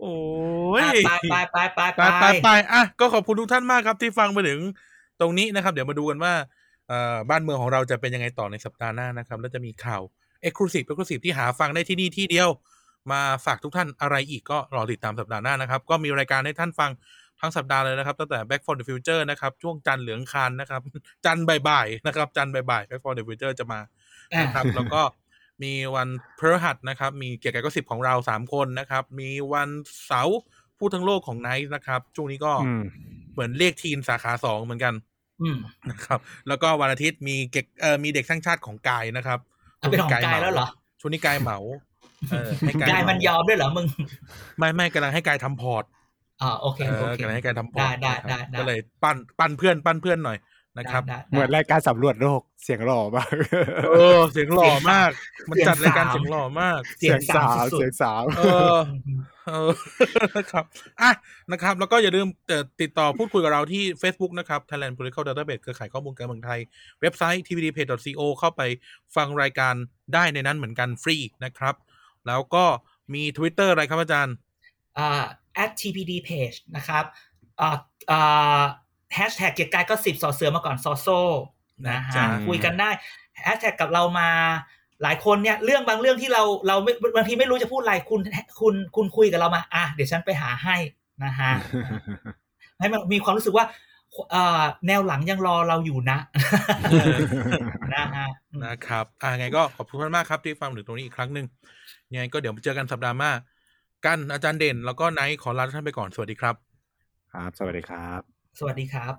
โอ้อะยไปไปไปไปไปไปไปอะก็ขอบคุณทุกท่านมากครับที่ฟังมาถึงตรงนี้นะครับ เดี๋ยวมาดูกันว่าเอ่อบ้านเมืองของเราจะเป็นยังไงต่อในสัปดาห์หน้านะครับ แล้วจะมีข่าวexclusive exclusive ที่หาฟังได้ที่นี่ที่เดียว มาฝากทุกท่านอะไรอีกก็รอติดตามสัปดาห์หน้านะครับ ก็มีรายการให้ท่านฟังทั้งสัปดาห์เลยนะครับตั้งแต่ Back for the Future นะครับ ช่วงจันทร์เหลืองคานนะครับ จันทร์บ่ายๆนะครับ จันทร์บ่ายๆ Back for the Future จะมาอะนะครับแล้วก็มีวันพฤหัสนะครับ มีเกียรติกายก็สิบของเราสามคนนะครับ มีวันเสาร์พูดทั้งโลกของไนท์นะครับ ช่วงนี้ก็อืมเหมือนเรียกทีมสาขาสองเหมือนกันอืมนะครับ แล้วก็วันอาทิตย์มีเก็กเอ่อมีเด็กสร้างชาติของกายนะครับเอาเป็นของกายแล้วเหรอช่วงนี้กายเหมาเออให้ กายกายมันยอมด้วยเหรอมึง ไม่ไม่กำลังให้กายทำพอร์ตอ่าโอเคเอโออเคกำลังให้กายทำพอร์ตได้ได้นะครับได้ได้ก็เลยปั้นปั้นเพื่อนปั้นเพื่อนหน่อยนะครับได้ได้เหมือนรายการสำรวจโลกเสียงหล่อมากเออ เสียงหล่อมาก มันจัดรายการเสียงหล่อมาก เสียงสามสุดเสียงสามเออเออนะครับอะนะครับ แล้วก็อย่าลืมเอ่อติดต่อพูดคุยกับเราที่ Facebook นะครับ Thailand Political Database เครือข่ายข้อมูลการเมืองไทย เว็บไซต์ tvdpage.co เข้าไปฟังรายการได้ในนั้นเหมือนกันฟรีนะครับ แล้วก็มี Twitter อะไรครับอาจารย์อ่า at tpd page นะครับอ่าอ่าแฮชแท็กเกียรติกายก็สิบสอเสือมาก่อนซอโซนะนะจ๊ะฮะคุยกันได้แฮชแท็กกับเรามาหลายคนเนี่ยเรื่องบางเรื่องที่เราเราไม่บางทีไม่รู้จะพูดอะไรคุณคุณคุณคุยกับเรามา อะเดี๋ยวฉันไปหาให้นะฮะให้มันมีความรู้สึกว่าเอ่อ แนวหลังยังรอเราอยู่นะนะฮะนะครับอ่าไงก็ขอบคุณมากๆครับที่ฟังถึงตรงนี้อีกครั้งหนึ่งยังไงก็เดี๋ยวเจอกันสัปดาห์หน้ากันอาจารย์เด่น แล้วก็ไนท์ขอลาทุกท่านไปก่อนสวัสดีครับ ครับ สวัสดีครับ สวัสดีครับ